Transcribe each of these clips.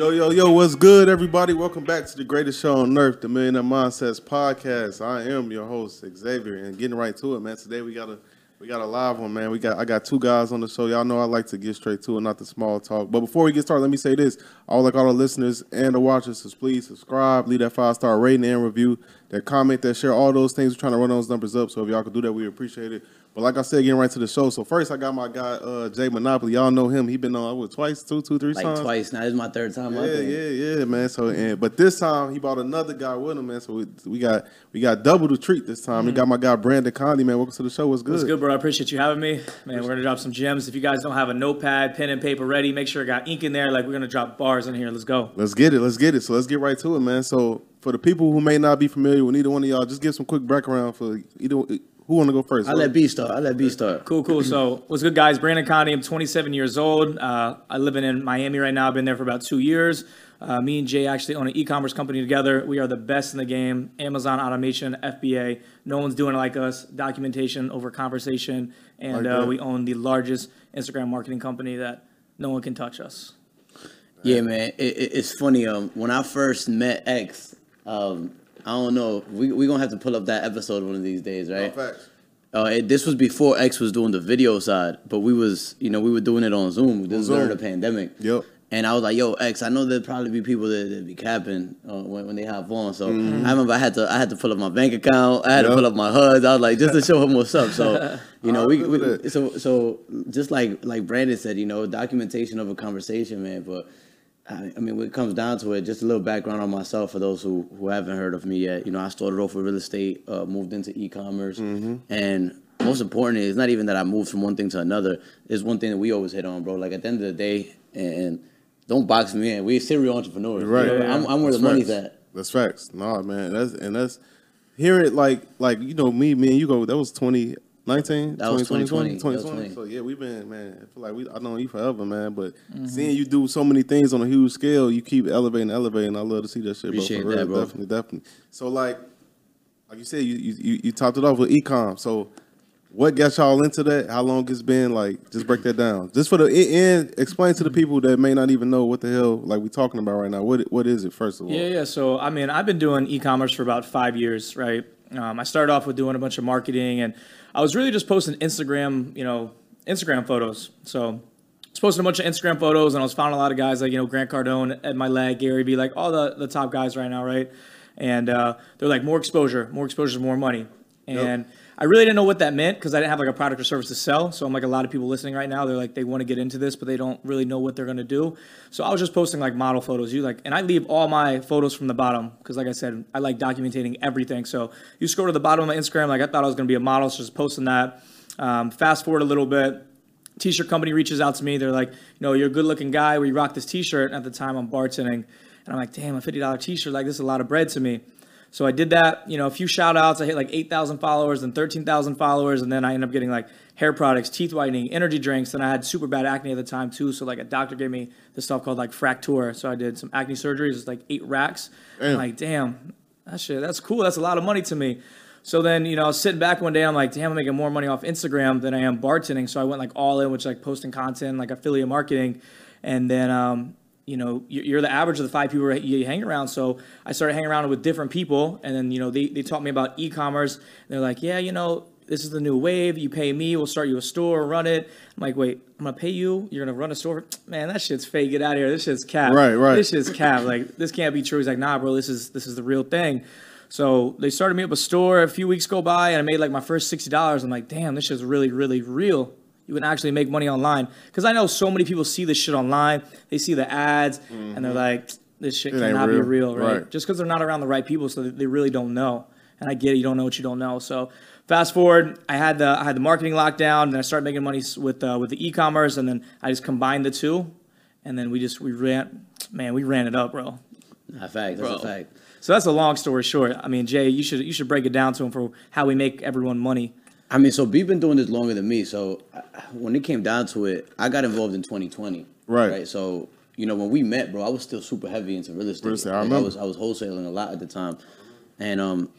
Yo, yo, yo, what's good, everybody? Welcome back to the greatest show on earth, the Millionaire Mindsets Podcast. I am your host, Xavier, and getting right to it, man. Today we got a we got a live one, man. We got I got two guys on the show. Y'all know I like to get straight to it, not the small talk. But before we get started, let me say this. I would like all the listeners and the watchers to please subscribe, leave that five star rating and review, that comment, that share, all those things. We're trying to run those numbers up. So if y'all could do that, we appreciate it. But like I said, getting right to the show. So first, I got my guy uh, Jay Monopoly. Y'all know him. He been on what twice, two, two, three like times. twice. Now this is my third time. Yeah, yeah, yeah, man. So, and but this time he brought another guy with him, man. So we, we got we got double the treat this time. We got my guy Branden Condy, man. Welcome to the show. What's good? What's good, bro? I appreciate you having me. Man, we're gonna drop some gems. If you guys don't have a notepad, pen, and paper ready, make sure I got ink in there. Like we're gonna drop bars in here. Let's go. Let's get it. Let's get it. So let's get right to it, man. So for the people who may not be familiar with either one of y'all, just give some quick background for either. Who want to go first? I let B start. I let B start. Cool, cool. So, what's good, guys? Branden Condy. I'm 27 years old. Uh, I live in in Miami right now. I've been there for about two years. Uh, me and Jay actually own an e-commerce company together. We are the best in the game. Amazon automation, FBA. No one's doing it like us. Documentation over conversation, and Like uh, we own the largest Instagram marketing company that no one can touch us. Yeah, man. It, it, it's funny. Um, when I first met X, um, I don't know. We we gonna have to pull up that episode one of these days, right? facts. Uh, it, this was before X was doing the video side, but we was, you know, we were doing it on Zoom. This was during the pandemic. Yep. And I was like, "Yo, X, I know there'd probably be people that, that be capping uh, when, when they hop on." So Mm-hmm. I remember I had to I had to pull up my bank account. I had Yep. to pull up my HUD. I was like, just to show him what's up. So you know, we, we so so just like like Branden said, you know, documentation of a conversation, man. But I, I mean, when it comes down to it, just a little background on myself for those who who haven't heard of me yet. You know, I started off with real estate, uh, moved into e-commerce, Mm-hmm. and most importantly, it's not even that I moved from one thing to another. It's one thing that we always hit on, bro. Like at the end of the day, and don't box me in. We're serial entrepreneurs. Right. You know, I'm, I'm where the money's facts. at. That's facts. No, man. That's and that's hearing it like like you know me, me and you go. That was 2019. That was 2020. 2020. That was 2020. 20. So yeah, we've been man. I feel like we I know you forever, man. But Mm-hmm. seeing you do so many things on a huge scale, you keep elevating, elevating. I love to see that shit, Appreciate bro. For that, real, bro. definitely, definitely. So like, like you said, you you you, you topped it off with ecom. So. What got y'all into that? How long it's been? Like, just break that down. Just for the and explain to the people that may not even know what the hell like we talking about right now. What what is it? First of all, Yeah, yeah. So, I mean, I've been doing e-commerce for about five years, right? Um, I started off with doing a bunch of marketing, and I was really just posting Instagram, you know, Instagram photos. So, I was posting a bunch of Instagram photos, and I was following a lot of guys like you know Grant Cardone, Ed Mylett, Gary Vee, like all the the top guys right now, right? And uh, they're like more exposure, more exposure, is more money, and I really didn't know what that meant because I didn't have like a product or service to sell. So I'm like a lot of people listening right now. They're like they want to get into this, but they don't really know what they're gonna do. So I was just posting like model photos. You like, and I leave all my photos from the bottom because, like I said, I like documenting everything. So you scroll to the bottom of my Instagram, like I thought I was gonna be a model, so just posting that. Um, fast forward a little bit. T-shirt company reaches out to me. They're like, you know, you're a good-looking guy. We rock this T-shirt. And at the time, I'm bartending, and I'm like, damn, a fifty dollar T-shirt, like this is a lot of bread to me. So I did that. You know, a few shout outs. I hit like eight thousand followers and thirteen thousand followers, and then I ended up getting like hair products, teeth whitening, energy drinks. And I had super bad acne at the time too. So like a doctor gave me this stuff called like Fracture. So I did some acne surgeries. It's like eight racks. I'm like, damn, that shit, that's cool. That's a lot of money to me. So then, you know, I was sitting back one day, I'm like, damn, I'm making more money off Instagram than I am bartending. So I went like all in, which like posting content, like affiliate marketing. And then, um, you know, you- you're the average of the five people you hang around. So I started hanging around with different people. And then, you know, they, they taught me about e-commerce. They're like, yeah, you know, this is the new wave. You pay me, we'll start you a store, run it. I'm like, wait, I'm gonna pay you. You're gonna run a store. Man, that shit's fake. Get out of here. This shit's cap. Right, right. This shit's cap. Like this can't be true. He's like, nah, bro. This is this is the real thing. So they started me up a store. A few weeks go by, and I made like my first sixty dollars. I'm like, damn, this shit's really, really real. You can actually make money online because I know so many people see this shit online. They see the ads, and they're like, this shit Mm-hmm. It ain't cannot be real. real, right? Right. Just because they're not around the right people, so they- they really don't know. And I get it, you don't know what you don't know. So fast forward, I had the I had the marketing lockdown, and I started making money with uh, with the e-commerce, and then I just combined the two, and then we just we ran, man, we ran it up, bro. Nah, fact. That's Bro. a fact. So that's a long story short. I mean, Jay, you should you should break it down to him for how we make everyone money. I mean, so B been doing this longer than me. So when it came down to it, I got involved in 2020. Right. So you know when we met, bro, I was still super heavy into real estate. Real estate, I Like, remember. was I was wholesaling a lot at the time, and um,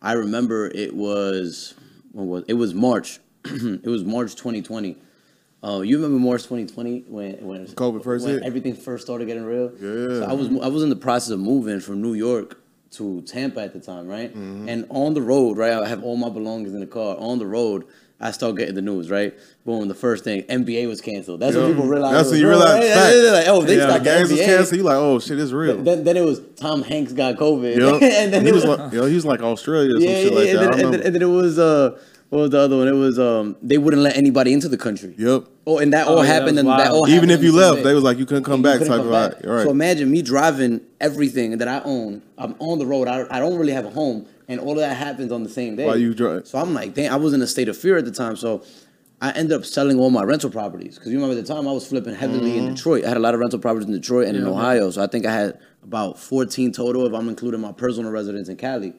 I remember it was what was it was March. it was March 2020. Uh, you remember March 2020 when when COVID first when hit? everything first started getting real. Yeah. So I was I was in the process of moving from New York to Tampa at the time, right? Mm-hmm. And on the road, right, I have all my belongings in the car. On the road, I start getting the news, right? Boom, the first thing, NBA was canceled. That's when people realized. That's when you real, realize right? like, oh, they yeah, the stopped the games was NBA. canceled. You like, oh shit, it's real. Then, then it was Tom Hanks got COVID. Yep. and then he it was was, like, yo, he was like Australia or some yeah, shit like yeah, that. And, then, and, then, and then it was uh, what was the other one? It was um, they wouldn't let anybody into the country. Yep. Oh, and that Oh, all yeah, happened, that and was that all wild. Even if you left, day. they was like, you couldn't come back. couldn't Type come of back. right. Right. So imagine me driving everything that I own. I'm on the road. I, I don't really have a home, and all of that happens on the same day. While you drive. So I'm like, damn, I was in a state of fear at the time. So I ended up selling all my rental properties because you remember at the time I was flipping heavily Mm-hmm. in Detroit. I had a lot of rental properties in Detroit and in Yeah. Ohio. So I think I had about 14 total if I'm including my personal residence in Cali.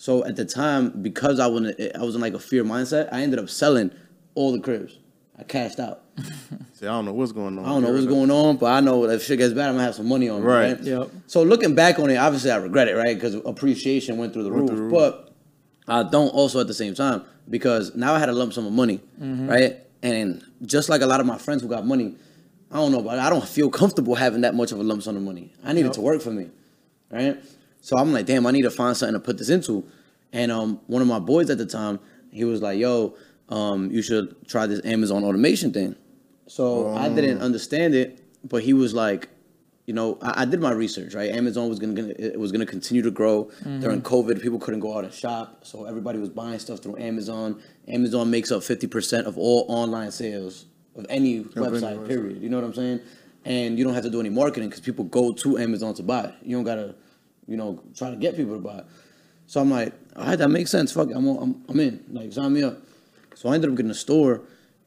So at the time, because I was in, I was in like a fear mindset, I ended up selling all the cribs. I cashed out. See, I don't know what's going on. I don't know what's going on, but I know if shit gets bad, I'm gonna have some money on me, Right. right? Yep. So looking back on it, obviously I regret it, right? Because appreciation went through the Went roof. through. But I don't also at the same time because now I had a lump sum of money, mm-hmm. right? And just like a lot of my friends who got money, I don't know, but I don't feel comfortable having that much of a lump sum of money. I need it Yep. to work for me, right? So I'm like, damn, I need to find something to put this into. And um, one of my boys at the time, he was like, yo, um, you should try this Amazon automation thing. So I didn't understand it, but he was like, you know, I, I did my research, right? Amazon was gonna, gonna it was gonna continue to grow during COVID. People couldn't go out and shop, so everybody was buying stuff through Amazon. Amazon makes up fifty percent of all online sales of any website. website. Period. You know what I'm saying? And you don't have to do any marketing because people go to Amazon to buy. You don't gotta, you know, try to get people to buy. So I'm like, all right, that makes sense. Fuck, it, I'm, I'm, I'm in. Like, sign me up. So I ended up getting a store,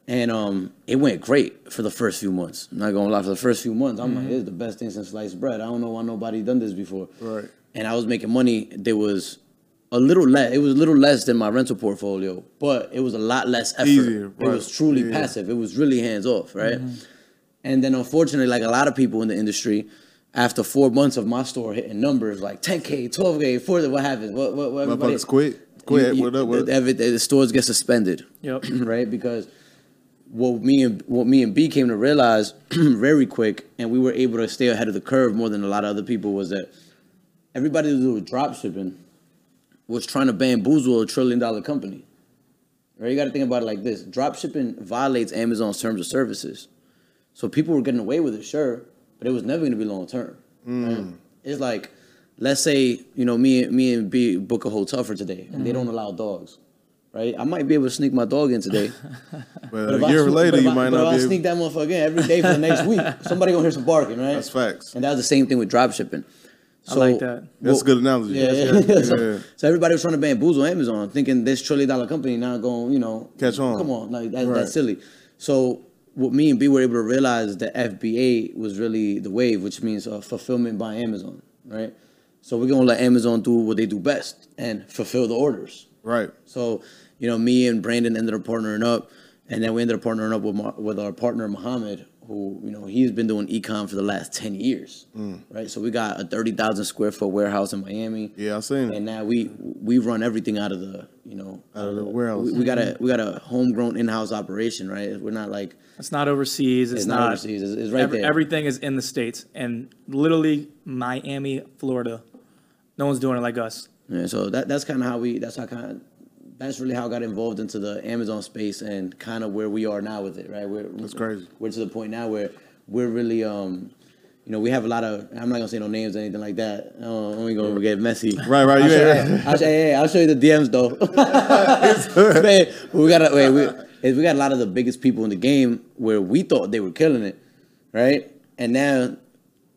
and um, it went great for the first few months. I'm not gonna lie, for the first few months, I'm like, this is the best thing since sliced bread. I don't know why nobody done this before. Right. And I was making money. There was a little less. It was a little less than my rental portfolio, but it was a lot less effort. Easier, right. It was truly Yeah. passive. It was really hands off, right? And then unfortunately, like a lot of people in the industry, after four months of my store hitting numbers like 10k, 12k, 40, what happens? What what, what everybody? Motherfuckers quit. Quit. You- you- what up? What up? every- the stores get suspended Yep. right? Because what me and what me and B came to realize very quick, and we were able to stay ahead of the curve more than a lot of other people, was that everybody who do drop shipping was trying to bamboozle a trillion dollar company. Right? You got to think about it like this: drop shipping violates Amazon's terms of services, so people were getting away with it, sure, but it was never going to be long term. Mm. right? It's like, let's say you know me, me and B book a hotel for today, and they don't mm-hmm. allow dogs. Right, I might be able to sneak my dog in today. But if a I year sneak- later, you I- might but not if be. I able- sneak that motherfucker in every day for the next week, somebody gonna hear some barking, right? That's facts. And that was the same thing with drop shipping. I like that. That's a good analogy. Yeah, That's yeah. good. so, Yeah. so everybody was trying to bamboozle Amazon, thinking this trillion dollar company now going, you know, Catch on. Come on, like that's, Right. that's silly. So what me and B were able to realize is that FBA was really the wave, which means uh, fulfillment by Amazon, right? So we're gonna let Amazon do what they do best and fulfill the orders. Right. So, you know, me and Branden ended up partnering up, and then we ended up partnering up with my, with our partner Muhammad, who you know he's been doing ecom for the last ten years, mm. right? So we got a thirty thousand square foot warehouse in Miami. Yeah, I seen it. And now we we run everything out of the you know Out of the warehouse. We, we got a we got a homegrown in house operation, right? We're not like It's not overseas. It's, It's not overseas. It's- it's right there. Everything is in the states and literally Miami, Florida. No one's doing it like us. Yeah, so that that's kind of how we. That's how kind of. That's really how I got involved into the Amazon space and kind of where we are now with it, right? We're That's crazy. We're to the point now where we're really, um, you know, we have a lot of. I'm not gonna say no names or anything like that. Oh, I'm gonna get messy. Right, right, I'll you show, I'll show, hey, I'll show you the DMs though. Man, we got a, wait, we, we got a lot of the biggest people in the game where we thought they were killing it, right? And now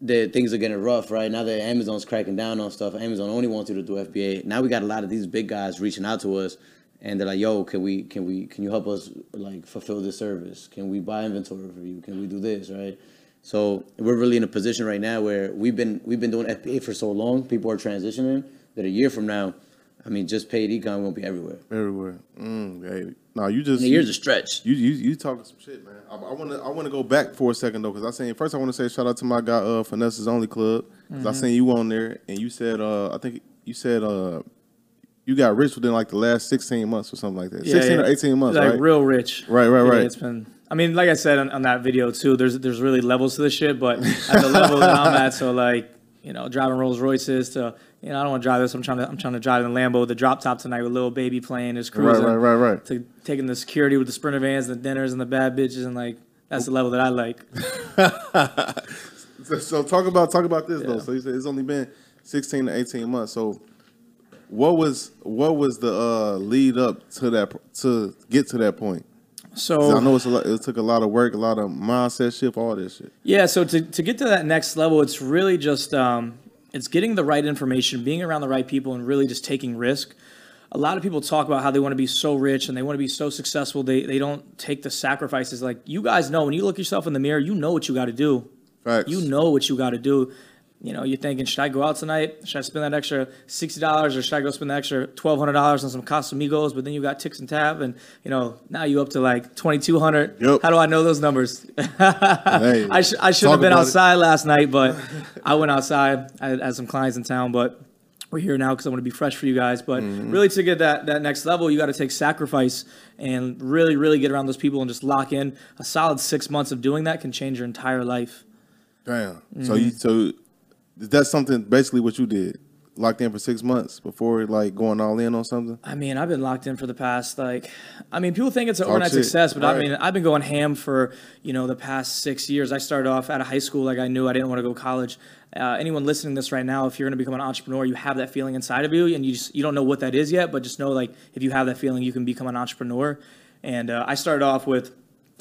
the things are getting rough, right? Now that Amazon's cracking down on stuff, Amazon only wants you to do FBA. Now we got a lot of these big guys reaching out to us, and they're like, "Yo, can we, can we, can you help us like fulfill this service? Can we buy inventory for you? Can we do this, right?" So we're really in a position right now where we've been we've been doing FBA for so long. People are transitioning that a year from now, I mean, just paid ecom won't be everywhere. Everywhere. Mm. No, you just A year's a stretch. You you you talking some shit, man. I want to I want to go back for a second though, because I seen first I want to say shout out to my guy uh Finesse's Only Club. 'cause Mm-hmm. I seen you on there, and you said uh I think you said uh you got rich within like the last sixteen months or something like that. Yeah, sixteen yeah. or eighteen months, like right? real rich. Right, right, Yeah, right. It's been. I mean, like I said on, on that video too. There's there's really levels to this shit, but at the level that I'm at, so like you know, driving Rolls Royces to you know, I don't want to drive this. I'm trying to I'm trying to drive in Lambo, the drop top tonight with little baby playing, just Right, cruising. right, right, right. To taking the security with the sprinter vans, the dinners, and the bad bitches, and like that's the level that I like. So, so talk about talk about this though. So you said it's only been sixteen to eighteen months. So what was what was the uh lead up to that to get to that point? So I know it's a lot, it took a lot of work, a lot of mindset shift, all this shit. Yeah, so to, to get to that next level, it's really just um, it's getting the right information, being around the right people, and really just taking risk. A lot of people talk about how they want to be so rich and they want to be so successful. They they don't take the sacrifices. Like you guys know, when you look yourself in the mirror, you know what you got to do. Facts. You know what you got to do. You know, you're thinking, should I go out tonight? Should I spend that extra sixty dollars, or should I go spend the extra twelve hundred dollars on some Casamigos? But then you got Ticks and Tab, and you know now you up to like twenty two hundred. Yep. How do I know those numbers? Hey, I, sh- I should have been about it. outside last night, but I went outside. I had, some clients in town, but we're here now because I want to be fresh for you guys. But Mm-hmm. really, to get that, that next level, you got to take sacrifice and really, really get around those people and just lock in. A solid six months of doing that can change your entire life. Damn. So you so that's something basically what you did. Locked in for six months before like going all in on something. I mean, I've been locked in for the past like, I mean, people think it's an Talk overnight shit. success, but I Right. mean, I've been going ham for you know the past six years. I started off out of high school like I knew I didn't want to go to college. Uh, anyone listening to this right now, if you're going to become an entrepreneur, you have that feeling inside of you, and you just you don't know what that is yet, but just know like if you have that feeling, you can become an entrepreneur. And uh, I started off with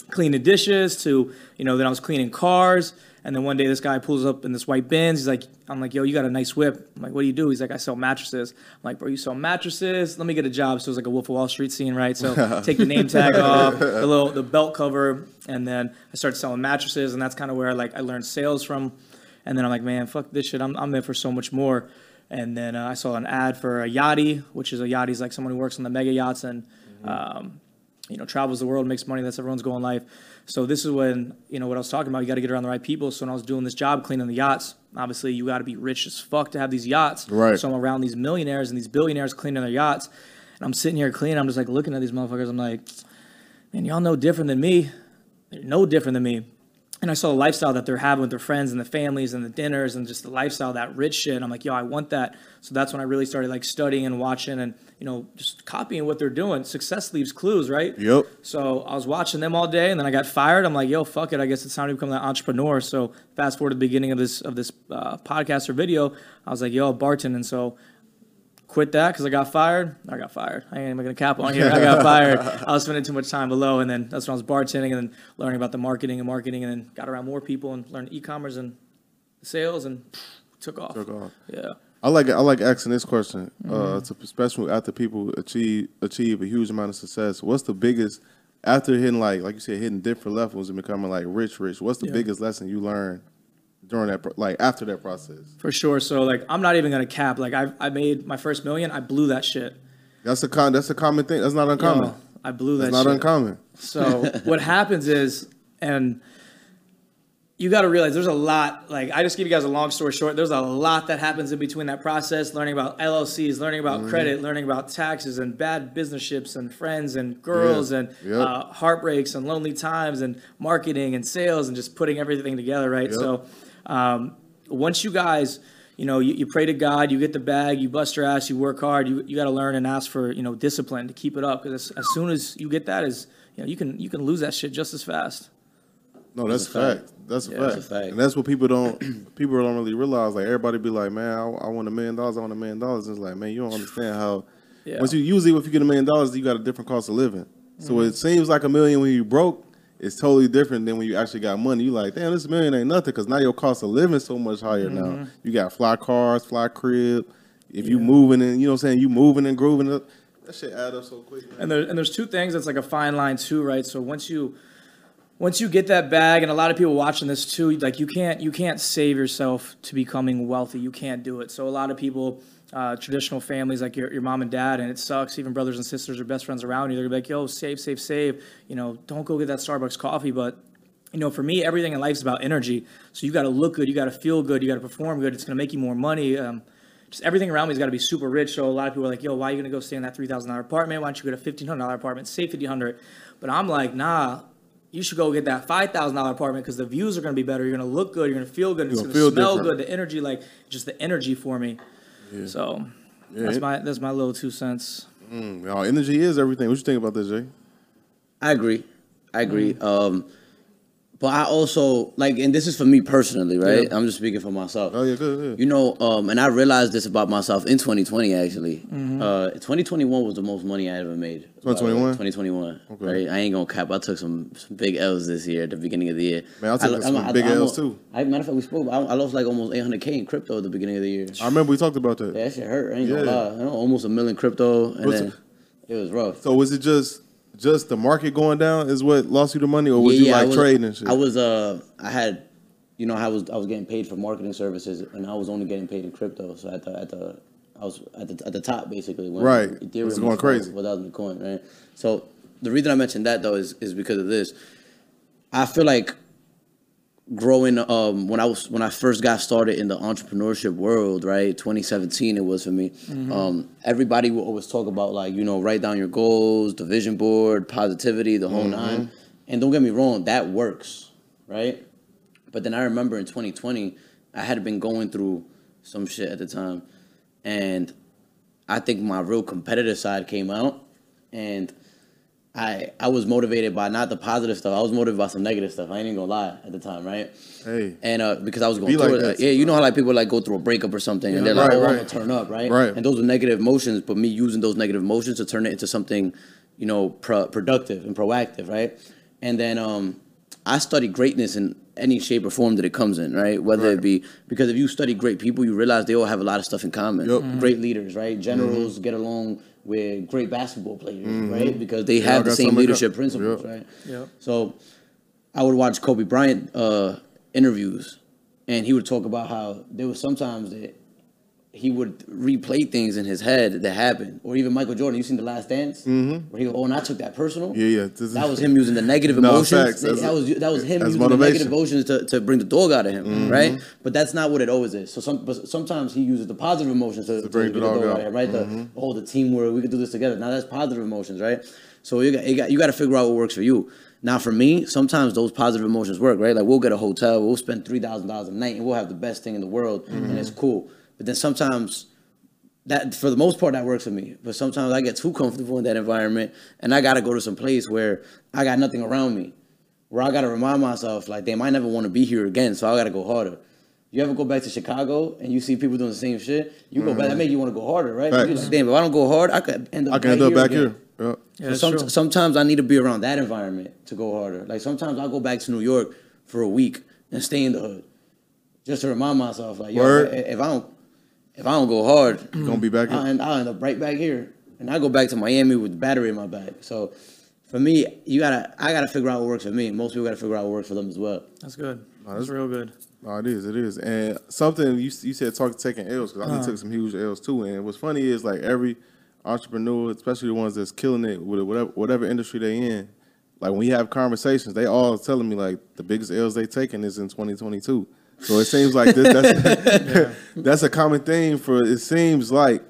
cleaning dishes to you know then I was cleaning cars. And then one day this guy pulls up in this white Benz. He's like, I'm like, yo, you got a nice whip. I'm like, what do you do? He's like, I sell mattresses. I'm like, bro, you sell mattresses? Let me get a job. So it was like a Wolf of Wall Street scene, right? So take the name tag off, the little the belt cover, and then I started selling mattresses, and that's kind of where like I learned sales from. And then I'm like, man, fuck this shit. I'm I'm in for so much more. And then uh, I saw an ad for a yachty, which is a yachty's like someone who works on the mega yachts and um, you know, travels the world, makes money. That's everyone's goal in life. So this is when you know what I was talking about. You got to get around the right people. So when I was doing this job cleaning the yachts, obviously you got to be rich as fuck to have these yachts. Right. So I'm around these millionaires and these billionaires cleaning their yachts, and I'm sitting here cleaning. I'm just like looking at these motherfuckers. I'm like, man, y'all no different than me. They're no different than me. And I saw the lifestyle that they're having with their friends and the families and the dinners and just the lifestyle, that rich shit. I'm like, yo, I want that. So that's when I really started like studying and watching and, you know, just copying what they're doing. Success leaves clues, right? Yep. So I was watching them all day, and then I got fired. I'm like, "Yo, fuck it! I guess it's time to become that entrepreneur." So fast forward to the beginning of this of this uh, podcast or video, I was like, "Yo, Barton. And so quit that because I got fired. I got fired. I ain't even gonna cap on here. I got fired. I was spending too much time below, and then that's when I was bartending and then learning about the marketing and marketing, and then got around more people and learned e-commerce and sales, and took off. Took off. Yeah. I like I like asking this question, uh, Mm-hmm. to especially after people achieve achieve a huge amount of success. What's the biggest after hitting like like you said hitting different levels and becoming like rich, rich? What's the Yeah. biggest lesson you learned during that pro- like after that process? For sure. So like, I'm not even gonna cap. Like, I I made my first million. I blew that shit. That's a con. That's a common thing. That's not uncommon. Yo, I blew that. That's not shit. uncommon. So what happens is, and you got to realize there's a lot. Like I just give you guys a long story short. There's a lot that happens in between that process. Learning about LLCs, learning about Mm-hmm. credit, learning about taxes and bad business ships and friends and girls Yeah. and Yep. uh, heartbreaks and lonely times and marketing and sales and just putting everything together. Right. Yep. So um, once you guys. You know, you, you pray to God, you get the bag, you bust your ass, you work hard. You, you got to learn and ask for you know discipline to keep it up because as, as soon as you get that, is you know you can you can lose that shit just as fast. No, that's, That's a a fact. fact. That's a Yeah, fact. that's a fact. And that's what people don't people don't really realize. Like everybody be like, man, I, I want a million dollars. I want a million dollars. It's like, man, you don't understand how. Yeah. Once you usually if you get a million dollars, you got a different cost of living. So Mm-hmm. it seems like a million when you broke. It's totally different than when you actually got money. You like, damn, this million ain't nothing because now your cost of living is so much higher Mm-hmm. now. You got fly cars, fly crib. If you moving and you know what I'm saying, you moving and grooving up, that shit add up so quick. Man. And there and there's two things that's like a fine line too, right? So once you once you get that bag, and a lot of people watching this too, like you can't you can't save yourself to becoming wealthy. You can't do it. So a lot of people, uh, traditional families like your, your mom and dad, and it sucks. Even brothers and sisters or best friends around you, they're gonna be like, "Yo, save, save, save." You know, don't go get that Starbucks coffee. But you know, for me, everything in life is about energy. So you got to look good, you got to feel good, you got to perform good. It's gonna make you more money. Um, just everything around me has got to be super rich. So a lot of people are like, "Yo, why are you gonna go stay in that three thousand dollar apartment? Why don't you go to fifteen hundred dollar apartment? Save fifteen hundred. But I'm like, nah you should go get that five thousand dollar apartment because the views are going to be better. You're going to look good. You're going to feel good. It's going gonna smell different. good. The energy, like just the energy for me. So that's it- my that's my little two cents. Mm, y'all, energy is everything. What you think about this, Jay? I agree. I agree. Um, but I also like, and this is for me personally, right? Yeah. I'm just speaking for myself. Oh yeah, good. good. You know, um, and I realized this about myself in 2020. Actually, Mm-hmm. uh, 2021 was the most money I ever made. 2021? 2021. Okay. Right. I ain't gonna cap. I took some, some big L's this year at the beginning of the year. Man, I took some big Ls, too. I, matter of fact, we spoke. I, I lost like almost 800k in crypto at the beginning of the year. I remember we talked about that. Yeah, that shit hurt. I ain't gonna lie. I know, almost a million crypto, and What's then it was rough. So was it just just the market going down is what lost you the money, or was Yeah, you yeah, like was- trading and shit? I was uh I had you know I was I was getting paid for marketing services and I was only getting paid in crypto. So at the at the I was at the at the top basically when Right. Ethereum It's going was crazy. four thousand coin, right? So the reason I mentioned that though is is because of this. I feel like growing um when I was when I first got started in the entrepreneurship world, right? 2017 it was for me. Um everybody would always talk about like, you know, write down your goals, the vision board, positivity, the whole nine. And don't get me wrong, that works, right? But then I remember in 2020, I had been going through some shit at the time and I think my real competitive side came out and I I was motivated by not the positive stuff. I was motivated by some negative stuff. I ain't even gonna lie at the time, right? Hey. And uh, because I was going Be through like it, yeah, you know how like people like go through a breakup or something, and they're like, Right, "Oh, I'm gonna turn up," right? Right. And those are negative emotions, but me using those negative emotions to turn it into something, you know, pro- productive and proactive, right? And then um, I study greatness in any shape or form that it comes in, right? Whether Right. it be because if you study great people, you realize they all have a lot of stuff in common. Yup. Mhm. Great leaders, right? Generals get along with great basketball players, right? Because they Mm-hmm. have the same leadership common. principles, Yup. right? Yep. So I would watch Kobe Bryant uh, interviews, and he would talk about how there was sometimes that he would replay things in his head that happened, or even Michael Jordan. You seen The Last Dance, mm-hmm. where he go, "Oh, and I took that personal." Yeah, yeah. That was him using the negative No, emotions. facts. That, That's- was that was him using motivation. the negative emotions to, to bring the dog out of him, mm-hmm. right? But that's not what it always is. So some but sometimes he uses the positive emotions to, to bring get the dog out out. of him, right? The mm-hmm. oh, the teamwork, we could do this together. Now that's positive emotions, right? So you got you got, you got to figure out what works for you. Now for me, sometimes those positive emotions work, right? Like we'll get a hotel, we'll spend three thousand dollars a night, and we'll have the best thing in the world, and mm-hmm. it's cool. But then sometimes that for the most part that works for me. But sometimes I get too comfortable in that environment and I gotta go to some place where I got nothing around me. Where I gotta remind myself like they might never want to be here again, so I gotta go harder. You ever go back to Chicago and you see people doing the same shit? You go back, that mm-hmm. make you want to go harder, right? Facts. You just, damn, if I don't go hard, I could end up. I can right end up back again. here. Yeah. Yeah, So some, sometimes I need to be around that environment to go harder. Like sometimes I'll go back to New York for a week and stay in the hood, just to remind myself, like, yo, Word. if if I don't, if I don't go hard, Gonna be back I'll here. end, I'll end up right back here, and I go back to Miami with the battery in my bag. So, for me, you gotta, I gotta figure out what works for me. Most people gotta figure out what works for them as well. That's good. that's- That's real good. No, it is, it is, and something you you said talk taking L's because I Uh-huh. done took some huge L's too. And what's funny is like every entrepreneur, especially the ones that's killing it with whatever whatever industry they in, like when we have conversations, they all telling me like the biggest L's they taking is in 2022. So it seems like this, that's that's a common thing for. It seems like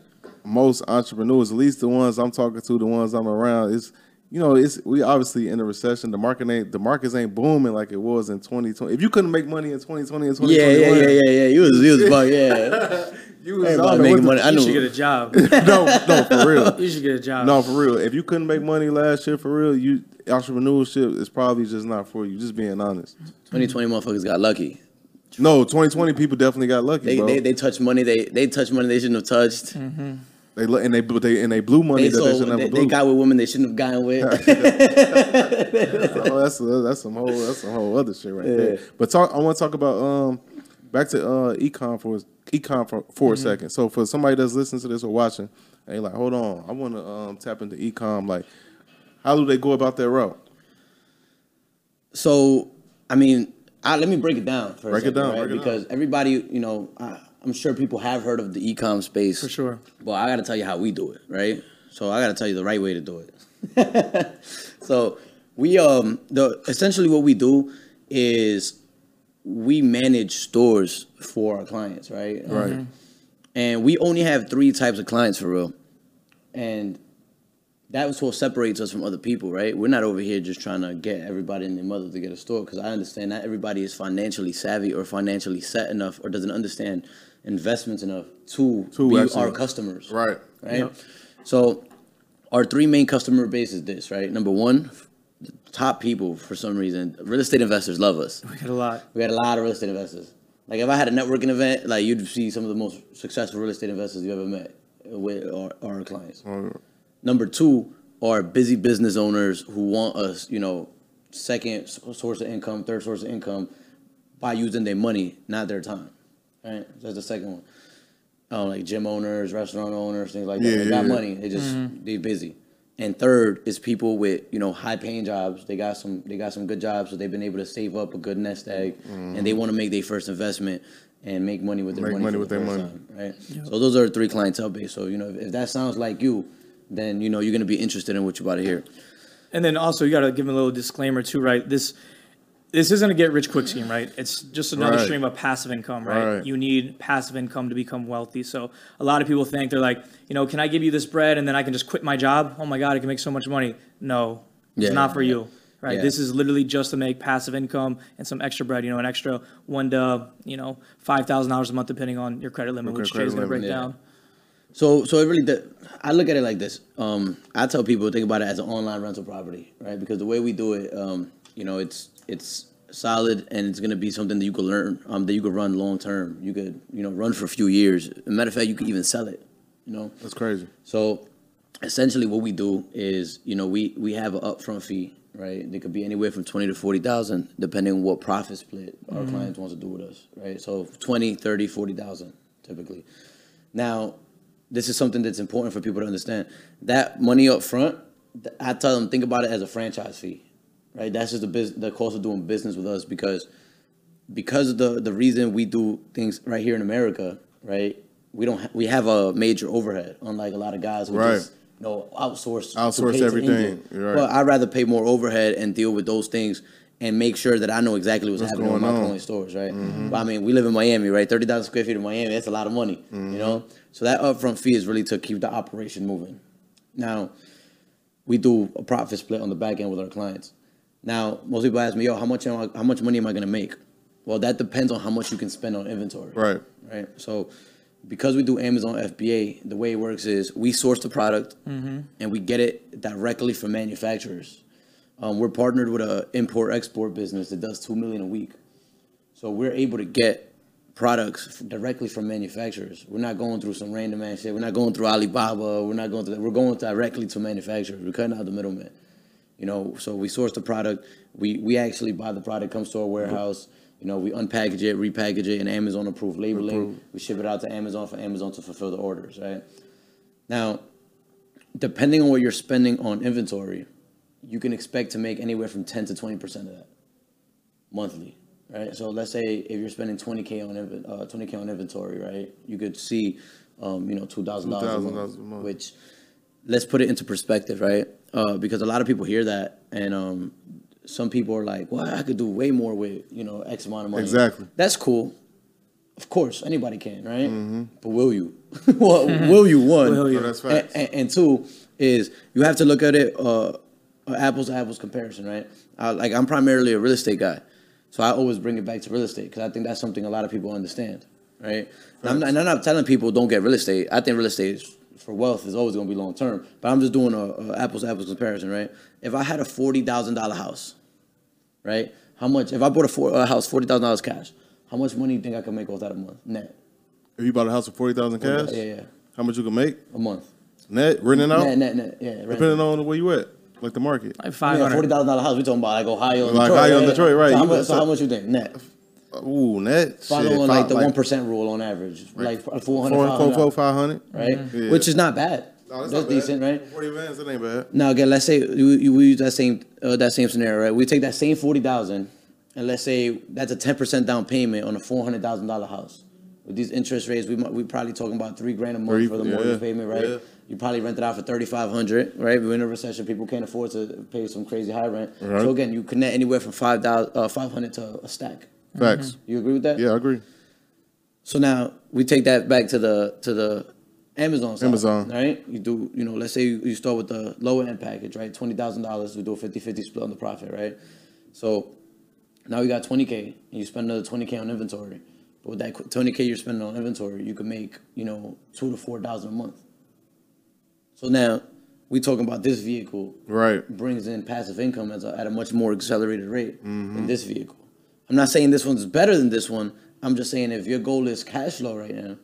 most entrepreneurs, at least the ones I'm talking to, the ones I'm around, is you know, it's we obviously in a recession. The market ain't the markets ain't booming like it was in 2020. If you couldn't make money in 2020 and 2021, Yeah, yeah, yeah, yeah, yeah. You was, you was, bug, yeah. you was I Everybody making what money. I You know. should get a job. no, no, for real. you should get a job. No, for real. If you couldn't make money last year, for real, you entrepreneurship is probably just not for you. Just being honest. 2020 motherfuckers got lucky. No, 2020 people definitely got lucky, They, bro. they, They, they touched money. They, they touched money they shouldn't have touched. lo- and they they and they blew money They, that they saw, should never they, blew. they got with women they shouldn't have gotten with. oh, that's that's some whole that's some whole other shit right there. But talk, I want to talk about um back to uh ecom for ecom for, for a second. So for somebody that's listening to this or watching, they like, hold on, I want to um tap into ecom. Like, how do they go about their route? So, I mean, I, let me break it down for Break a it down, right? break it because everybody, you know, I, I'm sure people have heard of the e-com space For sure. But I got to tell you how we do it, right? So I got to tell you the right way to do it. so we um the essentially what we do is we manage stores for our clients, right? Right. Um, and we only have three types of clients for real, and that's what separates us from other people, right? We're not over here just trying to get everybody and their mother to get a store because I understand not everybody is financially savvy or financially set enough or doesn't understand investments enough to, To be actually- our customers Right. right? Yep. So our three main customer base is this, right? Number one, the top people for some reason, real estate investors love us. We got a lot. We got a lot of real estate investors. Like if I had a networking event, like you'd see some of the most successful real estate investors you ever met with our, our clients. Number two are busy business owners who want us, you know, second source of income, third source of income by using their money, not their time. Right? That's the second one. Um, like gym owners, restaurant owners, things like that. Yeah, they yeah, got yeah. money. They just they busy. And third is people with you know high paying jobs. They got some they got some good jobs, so they've been able to save up a good nest egg, and they want to make their first investment and make money with their Mm-hmm. Make money, money with the their money. time, right? So those are the three clientele base. So you know if, if that sounds like you, then you know you're gonna be interested in what you're about to hear. And then also you got to give them a little disclaimer too, right? This this isn't a get rich quick scheme, right? It's just another Right. stream of passive income, right? Right. You need passive income to become wealthy. So a lot of people think they're like, you know, can I give you this bread and then I can just quit my job? Oh my god, I can make so much money. No, it's not for you. Right. Yeah. This is literally just to make passive income and some extra bread. You know, an extra one to you know five thousand dollars a month, depending on your credit limit, which Jay's gonna limit, break yeah. down. So, so it really, de- I look at it like this. Um, I tell people think about it as an online rental property, right? Because the way we do it, um, you know, it's it's solid and it's gonna be something that you could learn, um, that you could run long term. You could, you know, run for a few years. As a matter of fact, you could even sell it. You know, That's crazy. so essentially what we do is, you know, we we have an upfront fee, right? It could be anywhere from 20 to 40,000 depending on what profit split our clients wants to do with us, right? So 20, 30, 40,000 typically. Now, this is something that's important for people to understand. That money up front, I tell them think about it as a franchise fee, right? That's just the bus- the cost of doing business with us because because of the the reason we do things right here in America, right? We don't ha- we have a major overhead, unlike a lot of guys who Right. just you know outsource Outsource everything. Right. But I'd rather pay more overhead and deal with those things and make sure that I know exactly what's, What's happening with going my on. stores, right? Mm-hmm. But I mean, we live in Miami, right? Thirty thousand square feet in Miami, that's a lot of money, you mm-hmm. know. So that upfront fee is really to keep the operation moving. Now, we do a profit split on the back end with our clients. Now, most people ask me, "Yo, how much am I, how much money am I going to make?" Well, that depends on how much you can spend on inventory. Right. Right. So, because we do Amazon FBA, the way it works is we source the product mm-hmm. and we get it directly from manufacturers. Um, we're partnered with a import export business that does two million a week, so we're able to get products directly from manufacturers. We're not going through some random ass shit. We're not going through Alibaba. We're not going through. We're going directly to manufacturers. We're cutting out the middleman. You know, so we source the product. We we actually buy the product, comes to our warehouse. You know, we unpackage it, repackage it, and Amazon approved labeling. We ship it out to Amazon for Amazon to fulfill the orders. Right now, depending on what you're spending on inventory, you can expect to make anywhere from ten to twenty percent of that monthly. Right. So let's say if you're spending twenty k on uh, twenty k on inventory, right, you could see, um, you know, two thousand dollars a $2,000 a month, which let's put it into perspective, right? Uh, because a lot of people hear that, and um, some people are like, "Well, I could do way more with you know X amount of money." Exactly. That's cool. Of course, anybody can, right? But will you? well, will you? One. Will you? And, and, and two is you have to look at it uh, apples to apples comparison, right? Uh, like I'm primarily a real estate guy, so I always bring it back to real estate because I think that's something a lot of people understand, right? And I'm, not, and I'm not telling people don't get real estate. I think real estate is, for wealth is always going to be long term, but I'm just doing a, a apples to apples comparison, right? If I had a forty thousand dollar house, right? How much? If I bought a, four, a house forty thousand dollars cash, how much money do you think I can make off that a month net? If you bought a house for forty thousand cash, Yeah, yeah, how much you can make a month. net renting out, Net, net, net. Yeah, depending on where you at, like the market. Like five Yeah, forty hundred. thousand dollar house. We talking about like Ohio, and Like Detroit, Ohio and Detroit, right. So, how much, so how much you think net? Ooh, net. Following shit, like the one percent rule on average, like four hundred, four, four, four, five five hundred. right? Yeah. Which is not bad. No, that's That's not bad. decent, right? Forty vans, that ain't bad. Now again, let's say you, you we use that same uh, that same scenario, right? We take that same forty thousand, and let's say that's a ten percent down payment on a four hundred thousand dollar house. With these interest rates, we we probably talking about three grand a month Three- for the yeah, mortgage payment, right? yeah. You probably rent it out for thirty five hundred, right? We're in a recession; people can't afford to pay some crazy high rent. Right. So again, you connect anywhere from five thousand uh, five hundred to a stack. Facts. You agree with that? Yeah, I agree. So now we take that back to the to the Amazon side, Amazon. right? You do, you know, let's say you, you start with the lower end package, right? Twenty thousand dollars, we do a 50-50 split on the profit, right? So now you got twenty K and you spend another twenty K on inventory. But with that twenty K you're spending on inventory, you can make, you know, two to four thousand a month. So now we talking about this vehicle Right. brings in passive income as a, at a much more accelerated rate Mm-hmm. than this vehicle. I'm not saying this one's better than this one. I'm just saying if your goal is cash flow right now,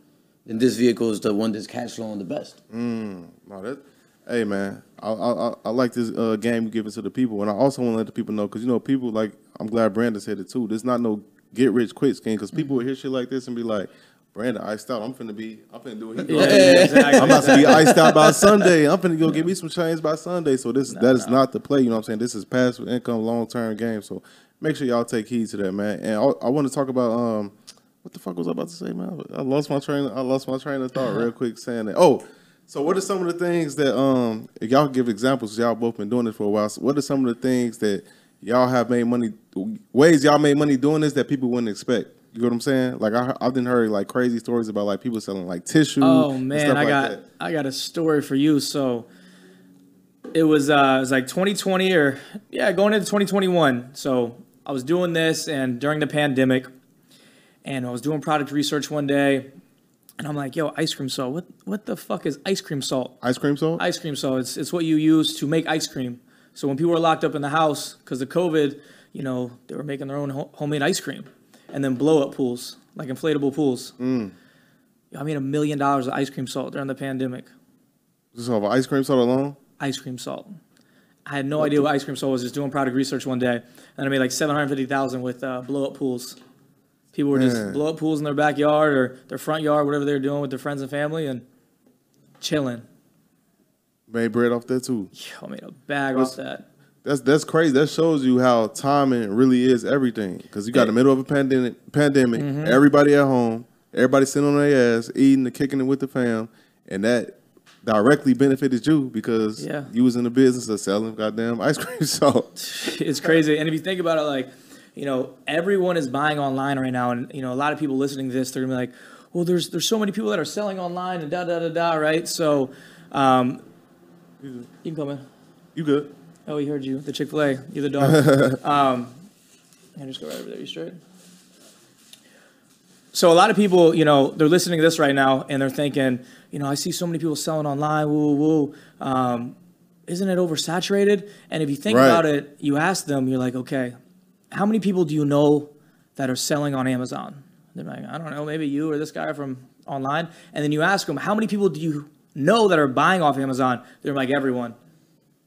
then this vehicle is the one that's cash flowing the best. No, that. Hey man, I I, I- I like this uh, game you giving to the people, and I also want to let the people know because you know people like I'm glad Branden said it too. There's not no get rich quick scheme because people will hear shit like this and be like, Branden iced out. I'm finna be. I'm finna do what he doing. exactly. I'm about to be iced out by Sunday. I'm finna go get me some chains by Sunday. So this that is not the play. You know what I'm saying? This is passive income, long term game. So make sure y'all take heed to that, man. And I, I want to talk about um, what the fuck was I about to say, man? I lost my train. I lost my train of thought real quick saying that. Oh, so what are some of the things that um, if y'all give examples? Y'all both been doing this for a while. So what are some of the things that y'all have made money? Ways y'all made money doing this that people wouldn't expect. You know what I'm saying? Like I, I've been heard like crazy stories about like people selling like tissue. Oh man, I like got that. I got a story for you. So it was uh it was like 2020 or yeah, going into 2021. So I was doing this and during the pandemic and I was doing product research one day and I'm like, "Yo, ice cream salt. What what the fuck is ice cream salt?" Ice cream salt? Ice cream salt. It's it's what you use to make ice cream. So when people were locked up in the house because of COVID, you know, they were making their own ho- homemade ice cream, and then blow up pools like inflatable pools. I made a million dollars of ice cream salt during the pandemic. Just off of ice cream salt alone? Ice cream salt. I had no idea what ice cream salt was. Just doing product research one day, and I made like seven hundred fifty thousand with uh, blow up pools. People were just blow up pools in their backyard or their front yard, whatever they were doing with their friends and family, and chilling. Made bread off that too. I made a bag What's- off that. That's that's crazy. That shows you how timing really is everything. Because you got the middle of a pandemic, pandemic, Mm-hmm. everybody at home, everybody sitting on their ass, eating and kicking it with the fam, and that directly benefited you because Yeah. you was in the business of selling goddamn ice cream salt. it's crazy. And if you think about it, like, you know, everyone is buying online right now, and you know, a lot of people listening to this, they're gonna be like, well, there's there's so many people that are selling online and da da da da, right? So, um, you can come in. You good? Oh, we heard you. The Chick Fil A. You're the dog. um, and just go right over there. You straight. So a lot of people, you know, they're listening to this right now and they're thinking, you know, I see so many people selling online. Woo woo. woo. Um, isn't it oversaturated? And if you think Right. about it, you ask them, you're like, okay, how many people do you know that are selling on Amazon? They're like, I don't know, maybe you or this guy from online. And then you ask them, how many people do you know that are buying off Amazon? They're like, everyone.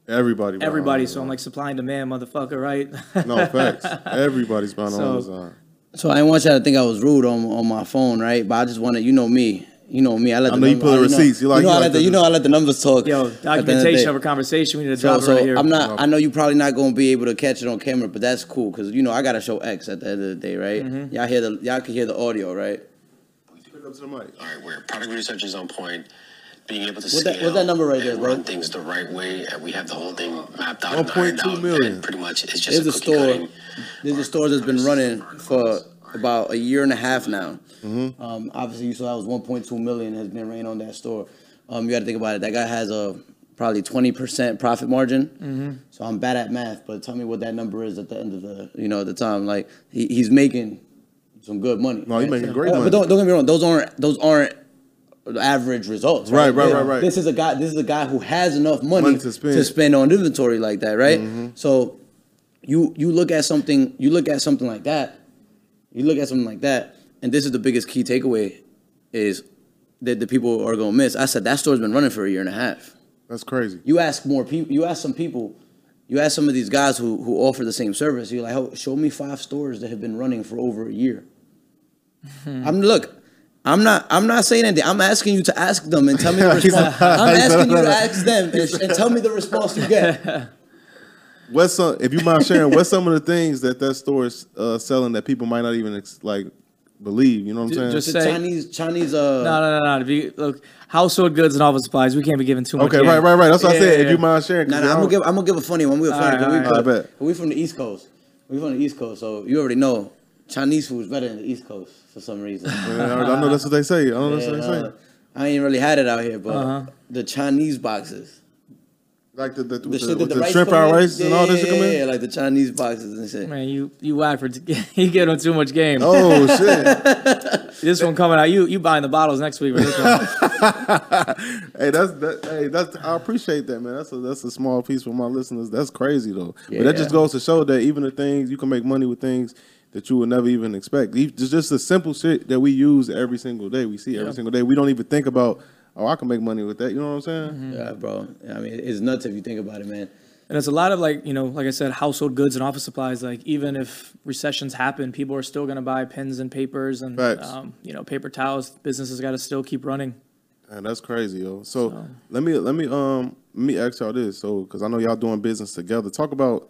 Everybody. Everybody, on so I'm like supply and demand, motherfucker, right? no facts. Everybody's buying on So- Amazon. So I didn't want y'all to think I was rude on on my phone, right? But I just wanted, you know me, you know me. I let I the know you pull the I- receipts. You like- you know, you I like let the, the- you know I let the numbers talk. Yo, at of documentation of a conversation. We need to So, drop it so right here. I'm not. I know you're probably not going to be able to catch it on camera, but that's cool because you know I got to show X at the end of the day, right? Mm-hmm. Y'all hear the y'all can hear the audio, right? Pick up to the mic. All right, where product research is on point, being able to What that- what's that number right there, bro? run things the right way, and we have the whole thing mapped out. and 1.2 ironed out, million. and Pretty much, it's just There's a a store. cutting. There's a store that's been running for about a year and a half now. Mm-hmm. Um, obviously, you saw that was 1.2 million has been ran on that store. Um, you got to think about it. That guy has a probably 20% profit margin. Mm-hmm. So I'm bad at math, but tell me what that number is at the end of the you know at the time. Like he, he's making some good money. No, he's right? making great Uh, money. But don't, don't get me wrong. Those aren't those aren't average results. Right, Right, right, This- right, right. This is a guy. This is a guy who has enough money, Money to spend. Mm-hmm. to spend on inventory like that, right? So you you look at something you look at something like that you look at something like that and this is the biggest key takeaway is that the people are going to miss i said that store's been running for a year and a half That's crazy. you ask more people you ask some people you ask some of these guys who, who offer the same service you're like oh, show me five stores that have been running for over a year i'm look I'm not. I'm not saying anything. I'm asking you to ask them and tell me the response. I'm asking you to ask them and, and tell me the response you get. What's some? If you mind sharing, what's some of the things that that store is uh, selling that people might not even ex- like believe? You know what I'm saying? just- The Say- Chinese, Chinese. Uh, No, no, no, no. If you, look, household goods and office supplies. We can't be giving too much. okay, game. right, right, right. That's what I said. yeah, If you mind sharing, Nah, nah, I I'm gonna give. I'm gonna give a funny one. We a funny. Alright, we, alright. I bet. we from the East Coast. We from the East Coast, so you already know Chinese food is better than the East Coast for some reason. Yeah, I know that's what they say. I know that's Yeah, what they say. uh, I ain't really had it out here, but Uh-huh. the Chinese boxes, Like the the, the, with the, the, the shrimp fried in. rice and all this yeah, shit come yeah, in. yeah, like the Chinese boxes and shit. Man, you you whack for you get on too much game. Oh shit! This one coming out. You you buying the bottles next week for this one. hey, that's that. Hey, that's. I appreciate that, man. That's a that's a small piece for my listeners. That's crazy though. But that just goes to show that even the things you can make money with things that you would never even expect. Even- Just just the simple shit that we use every single day. We see every Yeah. single day. We don't even think about. Oh, I can make money with that. You know what I'm saying? Mm-hmm. Yeah, bro. I mean, it's nuts if you think about it, man. And it's a lot of like, you know, like I said, household goods and office supplies. Like even if recessions happen, people are still going to buy pens and papers and, um, you know, paper towels. Businesses got to still keep running. And that's crazy, yo. So, So- let me let me um let me ask y'all this. So, because I know y'all doing business together. Talk about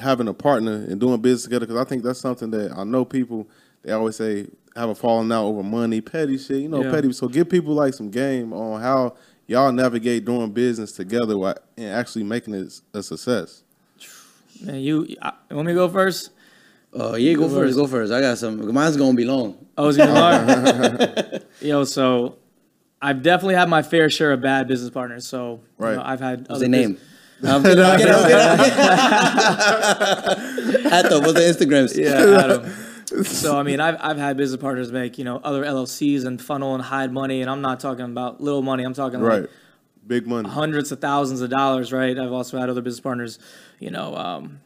having a partner and doing business together. Because I think that's something that I know people they always say have a falling out over money, petty shit. You know, Yeah. petty. So, give people like some game on how y'all navigate doing business together while, and actually making it a success. Man, you, I, you want me to go first? Oh yeah, go Go first. first. Go first. I got some. Mine's gonna be long. I was going to Yo, so I've definitely had my fair share of bad business partners. So you Right. know, I've had What's other their bus- name? I'm kidding, I'm kidding, I'm kidding. Hatta, what's the Instagrams? Yeah, Adam. so I mean, I've I've had business partners make you know other LLCs and funnel and hide money, and I'm not talking about little money. I'm talking Right. like Big money. hundreds of thousands of dollars. Right. I've also had other business partners. You know, um,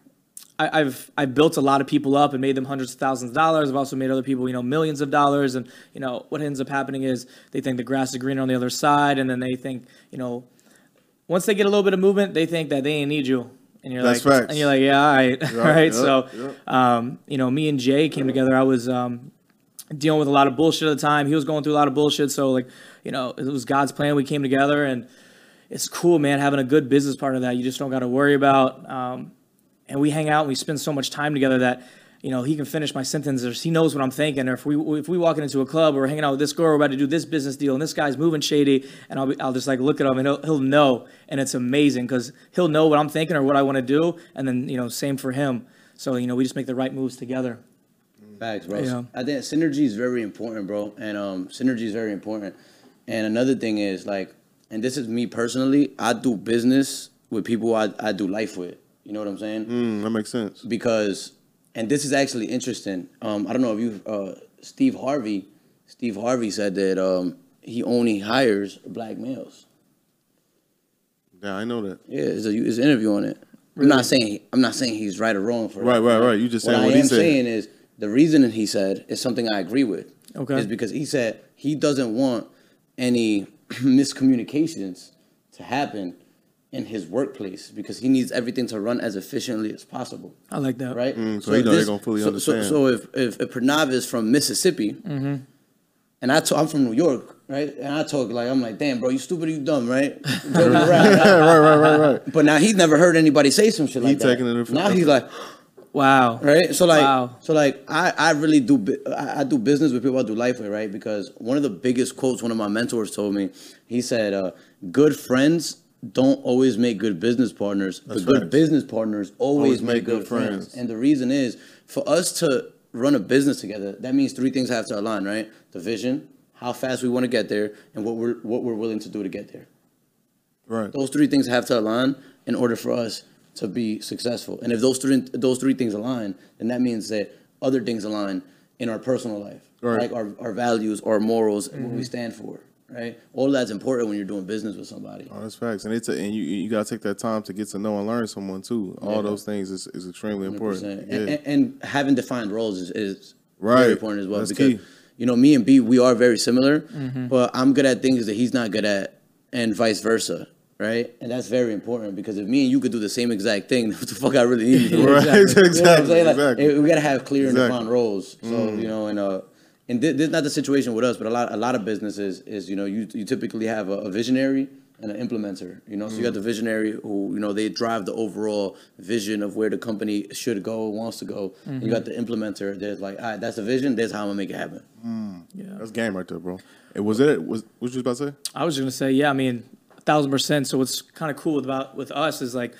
I, I've I built a lot of people up and made them hundreds of thousands of dollars. I've also made other people you know millions of dollars. And you know what ends up happening is they think the grass is greener on the other side, and then they think you know once they get a little bit of movement, they think that they ain't need you. And you're That's like, facts. and you're like, yeah, all right, all right. yep, so, yep. um, you know, me and Jay came together. I was um, dealing with a lot of bullshit at the time. He was going through a lot of bullshit. So, like, you know, it was God's plan. We came together, and it's cool, man, having a good business partner that you just don't got to worry about. Um, and we hang out and we spend so much time together that you know he can finish my sentences. He knows what I'm thinking. Or if we if we walk into a club or we're hanging out with this girl, we're about to do this business deal, and this guy's moving shady, and I'll be, I'll just like look at him and he'll he'll know, and it's amazing because he'll know what I'm thinking or what I want to do, and then you know same for him. So you know we just make the right moves together. Facts, bro. Yeah. I think synergy is very important, bro. And um, synergy is very important. And another thing is like, and this is me personally. I do business with people I, I do life with. You know what I'm saying? Mm, that makes sense. Because, and this is actually interesting. Um, I don't know if you, uh, Steve Harvey. Steve Harvey said that um, he only hires black males. Yeah, I know that. Yeah, there's, a, there's an interview on it. I'm not saying I'm not saying he's right or wrong for Right, it. right, right. You just what saying I what he am said. saying is the reason he said is something I agree with. Okay. Is because he said he doesn't want any miscommunications to happen in his workplace because he needs everything to run as efficiently as possible. I like that. Right? Mm, so he know if they're gonna fully so, understand. So, so if, if if Pranav is from Mississippi, Mm-hmm. and I talk, I'm from New York, right? And I talk like I'm like, damn, bro, you stupid, you dumb, right? Around, right? right, right, right, right. But now he's never heard anybody say some shit like He that. taking it now he's like, Wow. right? So like, Wow. so like, I I really do I, I do business with people I do life with, right? Because one of the biggest quotes one of my mentors told me, he said, uh, "Good friends." Don't always make good business partners, That's but good facts. business partners always, make, good, friends. friends. And the reason is for us to run a business together, that means three things have to align, right? The vision, how fast we want to get there, and what we're what we're willing to do to get there. Right. Those three things have to align in order for us to be successful. And if those three those three things align, then that means that other things align in our personal life, Right. like our, our values, our morals, what we mm-hmm. stand for, right? All that's important when you're doing business with somebody. Oh, that's facts, and it's a, and you you gotta take that time to get to know and learn someone too. All Yeah. those things is, is extremely important. 100%. Yeah. And, and, and having defined roles is, is Right. very important as well That's because key. you know me and B we are very similar, Mm-hmm. but I'm good at things that he's not good at, and vice versa. Right, and that's very important because if me and you could do the same exact thing, what the fuck I really need you to do? Right, You know exactly. Like, exactly. we gotta have clear and Exactly. Mm. defined roles. So you know, and uh, and thi- this is not the situation with us, but a lot a lot of businesses is you know you you typically have a, a visionary and an implementer. You know, so you got the mm-hmm. visionary who you know they drive the overall vision of where the company should go, wants to go. And you mm-hmm. got the implementer. There's like, all right, that's the vision. There's how I'm gonna make it happen. Mm. Yeah that's game right there, bro. And was it was what you was about to say? I was just gonna say, yeah, I mean, a thousand percent. So what's kind of cool about with us is like,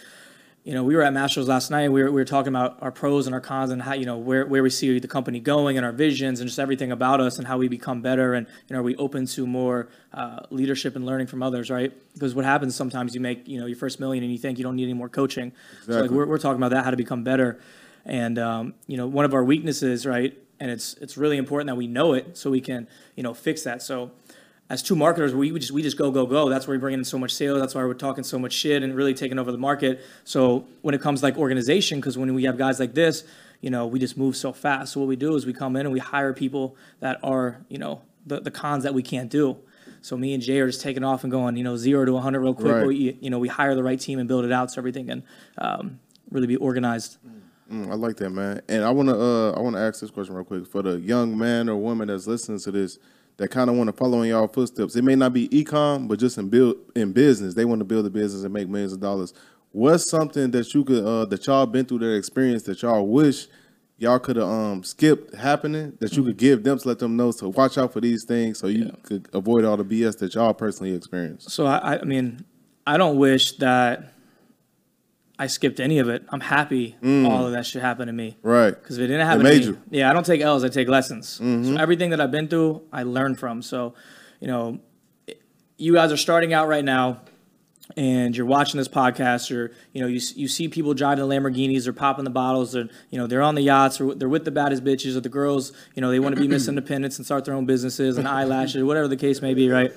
you know, we were at Masters last night. We were, we were talking about our pros and our cons and how you know where, where we see the company going and our visions and just everything about us and how we become better and you know are we open to more uh, leadership and learning from others, right? Because what happens sometimes you make you know your first million and you think you don't need any more coaching. So like Exactly. we're, we're talking about that how to become better, and um, you know one of our weaknesses, right? And it's it's really important that we know it so we can you know fix that. So as two marketers, we we just we just go go go. That's why we bring in so much sales. That's why we're talking so much shit and really taking over the market. So when it comes like organization, because when we have guys like this, you know, we just move so fast. So what we do is we come in and we hire people that are you know the the cons that we can't do. So me and Jay are just taking off and going you know zero to 100 real quick. Right. We, you know we hire the right team and build it out so everything can um, really be organized. Mm, I like that, man. And I wanna uh I wanna ask this question real quick for the young man or woman that's listening to this that kind of want to follow in y'all footsteps. It may not be ecom, but just in build in business, they want to build a business and make millions of dollars. What's something that you could uh that y'all been through that experience that y'all wish y'all could have um skipped happening that you could give them to let them know to watch out for these things so you could avoid all the BS that y'all personally experienced. So I, I mean, I don't wish that I skipped any of it. I'm happy mm. all of that shit happened to me. Right. Because if it didn't happen made to me, you. yeah, I don't take L's. I take lessons. Mm-hmm. So everything that I've been through, I learned from. So, you know, you guys are starting out right now, and you're watching this podcast, or you know, you you see people driving the Lamborghinis, or popping the bottles, or you know, they're on the yachts, or they're with the baddest bitches, or the girls, you know, they want to be Miss Independence and start their own businesses and eyelashes, whatever the case may be, right?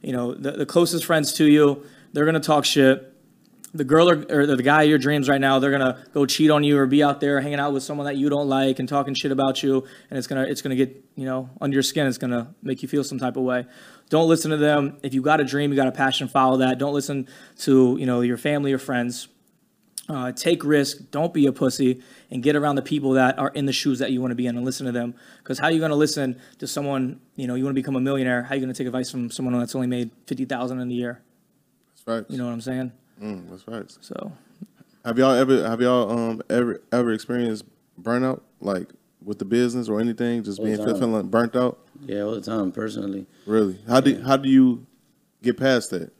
You know, the, the closest friends to you, they're gonna talk shit the girl or, or the guy of your dreams right now, they're gonna go cheat on you or be out there hanging out with someone that you don't like and talking shit about you, and it's gonna it's gonna get you know under your skin. It's gonna make you feel some type of way. Don't listen to them. If you got a dream, you got a passion, follow that. Don't listen to you know your family or friends. Uh, take risk. Don't be a pussy, and get around the people that are in the shoes that you want to be in, and listen to them. Because how are you going to listen to someone? You know, you want to become a millionaire. How are you going to take advice from someone that's only made fifty thousand in a year? That's right. You know what I'm saying? Mm, that's right. So Have y'all ever have y'all um ever ever experienced burnout like with the business or anything? Just being the feeling burnt out. Yeah, all the time, personally. Really? How do how do you get past that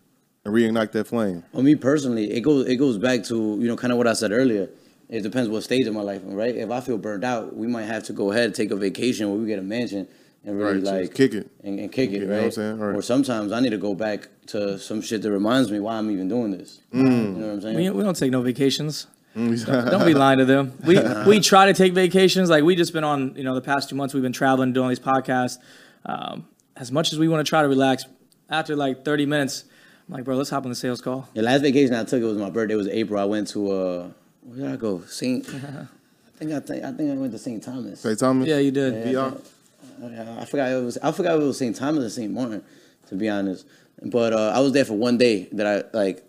and reignite that flame? Well, me personally, it goes it goes back to you know kind of what I said earlier. It depends what stage of my life right. If I feel burned out, we might have to go ahead and take a vacation where we get a mansion and really Right, like kick it. and, and kick You it, know what right? I'm saying? Right. Or sometimes I need to go back to some shit that reminds me why I'm even doing this. You know what I'm saying? we, we don't take no vacations. Don't be lying to them. We we try to take vacations. Like we just been on, you know, the past two months we've been traveling, doing these podcasts. Um, as much as we want to try to relax, after like 30 minutes, I'm like, bro, let's hop on the sales call. The last vacation I took it was my birthday. It was April. I went to uh, where did I go? Saint. I think I think I think I went to Saint Thomas. Say Thomas. Yeah, you did. VR. I forgot it was I forgot it was St. Thomas or St. Martin, to be honest. But uh, I was there for one day that I like.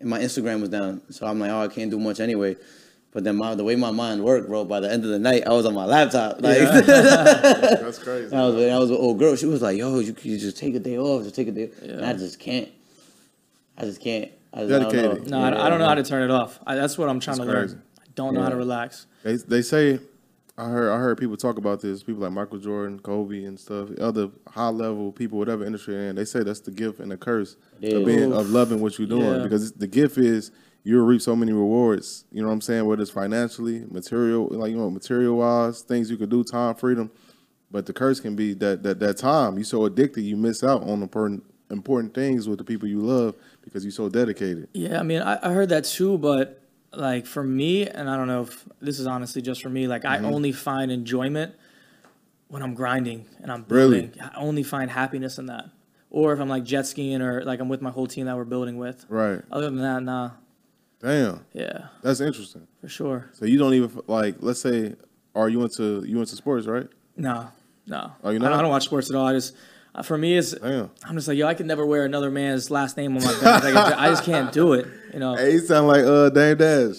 And my Instagram was down, so I'm like, oh, I can't do much anyway. But then my, the way my mind worked, bro, by the end of the night, I was on my laptop. Like, That's crazy. I was, I was with an old girl. She was like, yo, you, you just take a day off, just take a day. And I just can't. I just can't. I just, I don't Dedicated. No, I, I don't know how to turn it off. I, that's what I'm trying That's to crazy. learn. I don't know how to relax. They they say I heard I heard people talk about this. People like Michael Jordan, Kobe, and stuff. Other high level people, whatever industry they're in, they say that's the gift and the curse of is. being of loving what you're doing Yeah. because the gift is you'll reap so many rewards. You know what I'm saying? Whether it's financially, material, like you know, material wise, things you could do, time freedom. But the curse can be that that that time You're so addicted you miss out on important important things with the people you love because you're so dedicated. Yeah, I mean, I, I heard that too, but like for me, and I don't know if this is honestly just for me, like Mm-hmm. I only find enjoyment when I'm grinding and I'm Really? building. I only find happiness in that. Or if I'm like jet skiing or like I'm with my whole team that we're building with. Right. Other than that, nah. Damn. Yeah, That's interesting. for sure. So you don't even like. Let's say, are you into you into sports, right? No, no. Oh, you I, not? I don't watch sports at all. I just, for me, it's Damn. I'm just like, yo, I could never wear another man's last name on my back. Like, I just can't do it. You know, Hey, you sound like uh Dame Dash.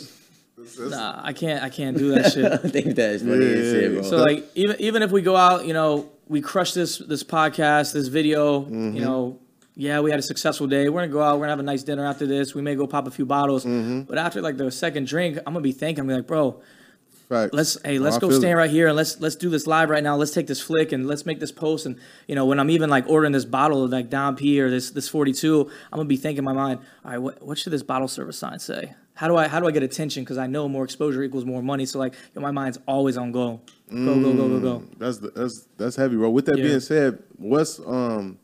nah, I can't, I can't do that shit. I think that's funny as Yeah. shit, bro. So like even even if we go out, you know, we crush this this podcast, this video. Mm-hmm. You know, yeah, we had a successful day. We're gonna go out. We're gonna have a nice dinner after this. We may go pop a few bottles. Mm-hmm. But after like the second drink, I'm gonna be thinking, I'm gonna be like, bro, Facts. let's hey, let's go stand it. right here and let's let's do this live right now. Let's take this flick and let's make this post. And you know, when I'm even like ordering this bottle of like Dom P or this this 42, I'm gonna be thinking in my mind, all right, what what should this bottle service sign say? How do I how do I get attention? Because I know more exposure equals more money. So like, yo, my mind's always on go, go go go go go. That's the, that's that's heavy, bro. With that Yeah. being said, what's um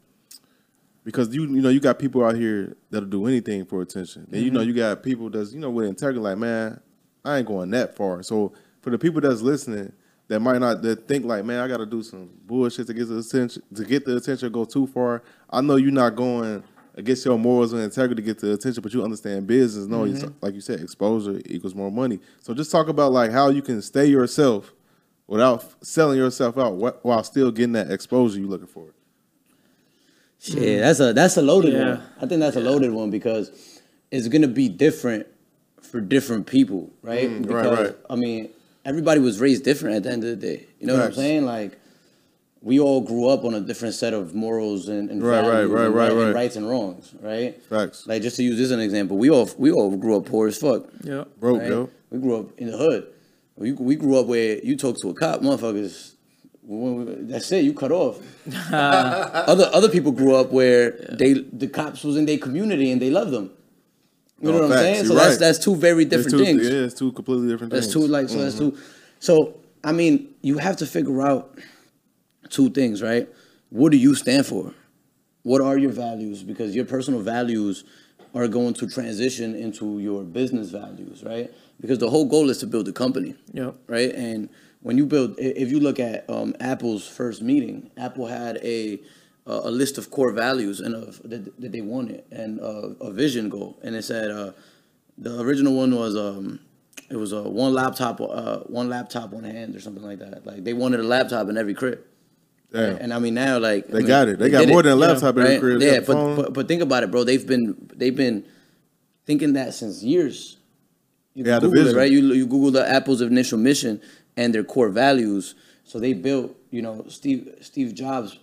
because you you know you got people out here that'll do anything for attention, and you Mm-hmm. know you got people that's you know with integrity, like man, I ain't going that far. So for the people that's listening, that might not that think like, man, I got to do some bullshit to get the attention to get the attention, go too far. I know you're not going against your morals and integrity to get the attention, but you understand business. No, it's- like you said, exposure equals more money. So just talk about like how you can stay yourself without selling yourself out while still getting that exposure you're looking for. Yeah, that's a that's a loaded Yeah. one. I think that's a loaded one because it's gonna be different for different people, right? Mm, right, because right. I mean, everybody was raised different at the end of the day. You know what I'm saying? Like we all grew up on a different set of morals and, and Right, right, values right, and, right, and right. rights and wrongs, right? Facts. Like just to use this as an example, we all we all grew up poor as fuck. Yeah. Broke, right? yo. We grew up in the hood. We, we grew up where you talk to a cop, motherfuckers. when we- That's it. You cut off. other other people grew up where they the cops was in their community and they loved them. You No, know what facts. I'm saying? So You're that's right. that's two very different two, things. Yeah, it's two completely different things. That's two like so that's two. So I mean, you have to figure out two things, right? What do you stand for? What are your values? Because your personal values are going to transition into your business values, right? Because the whole goal is to build a company, Yeah. right? And when you build, if you look at um, Apple's first meeting, Apple had a a a list of core values and of that, that they wanted and uh, a vision goal, and it said uh, the original one was um, it was a one laptop, uh, one laptop, one hand, or something like that. Like they wanted a laptop in every crib. Damn. And I mean now, like They I mean, got it. They got more it, than a you know, laptop in every crib. They Yeah, but, but but think about it, bro. They've been they've been thinking that since years. You Yeah, the Google it, vision. right? You you Google the Apple's initial mission and their core values. So they built, you know, Steve Steve Jobs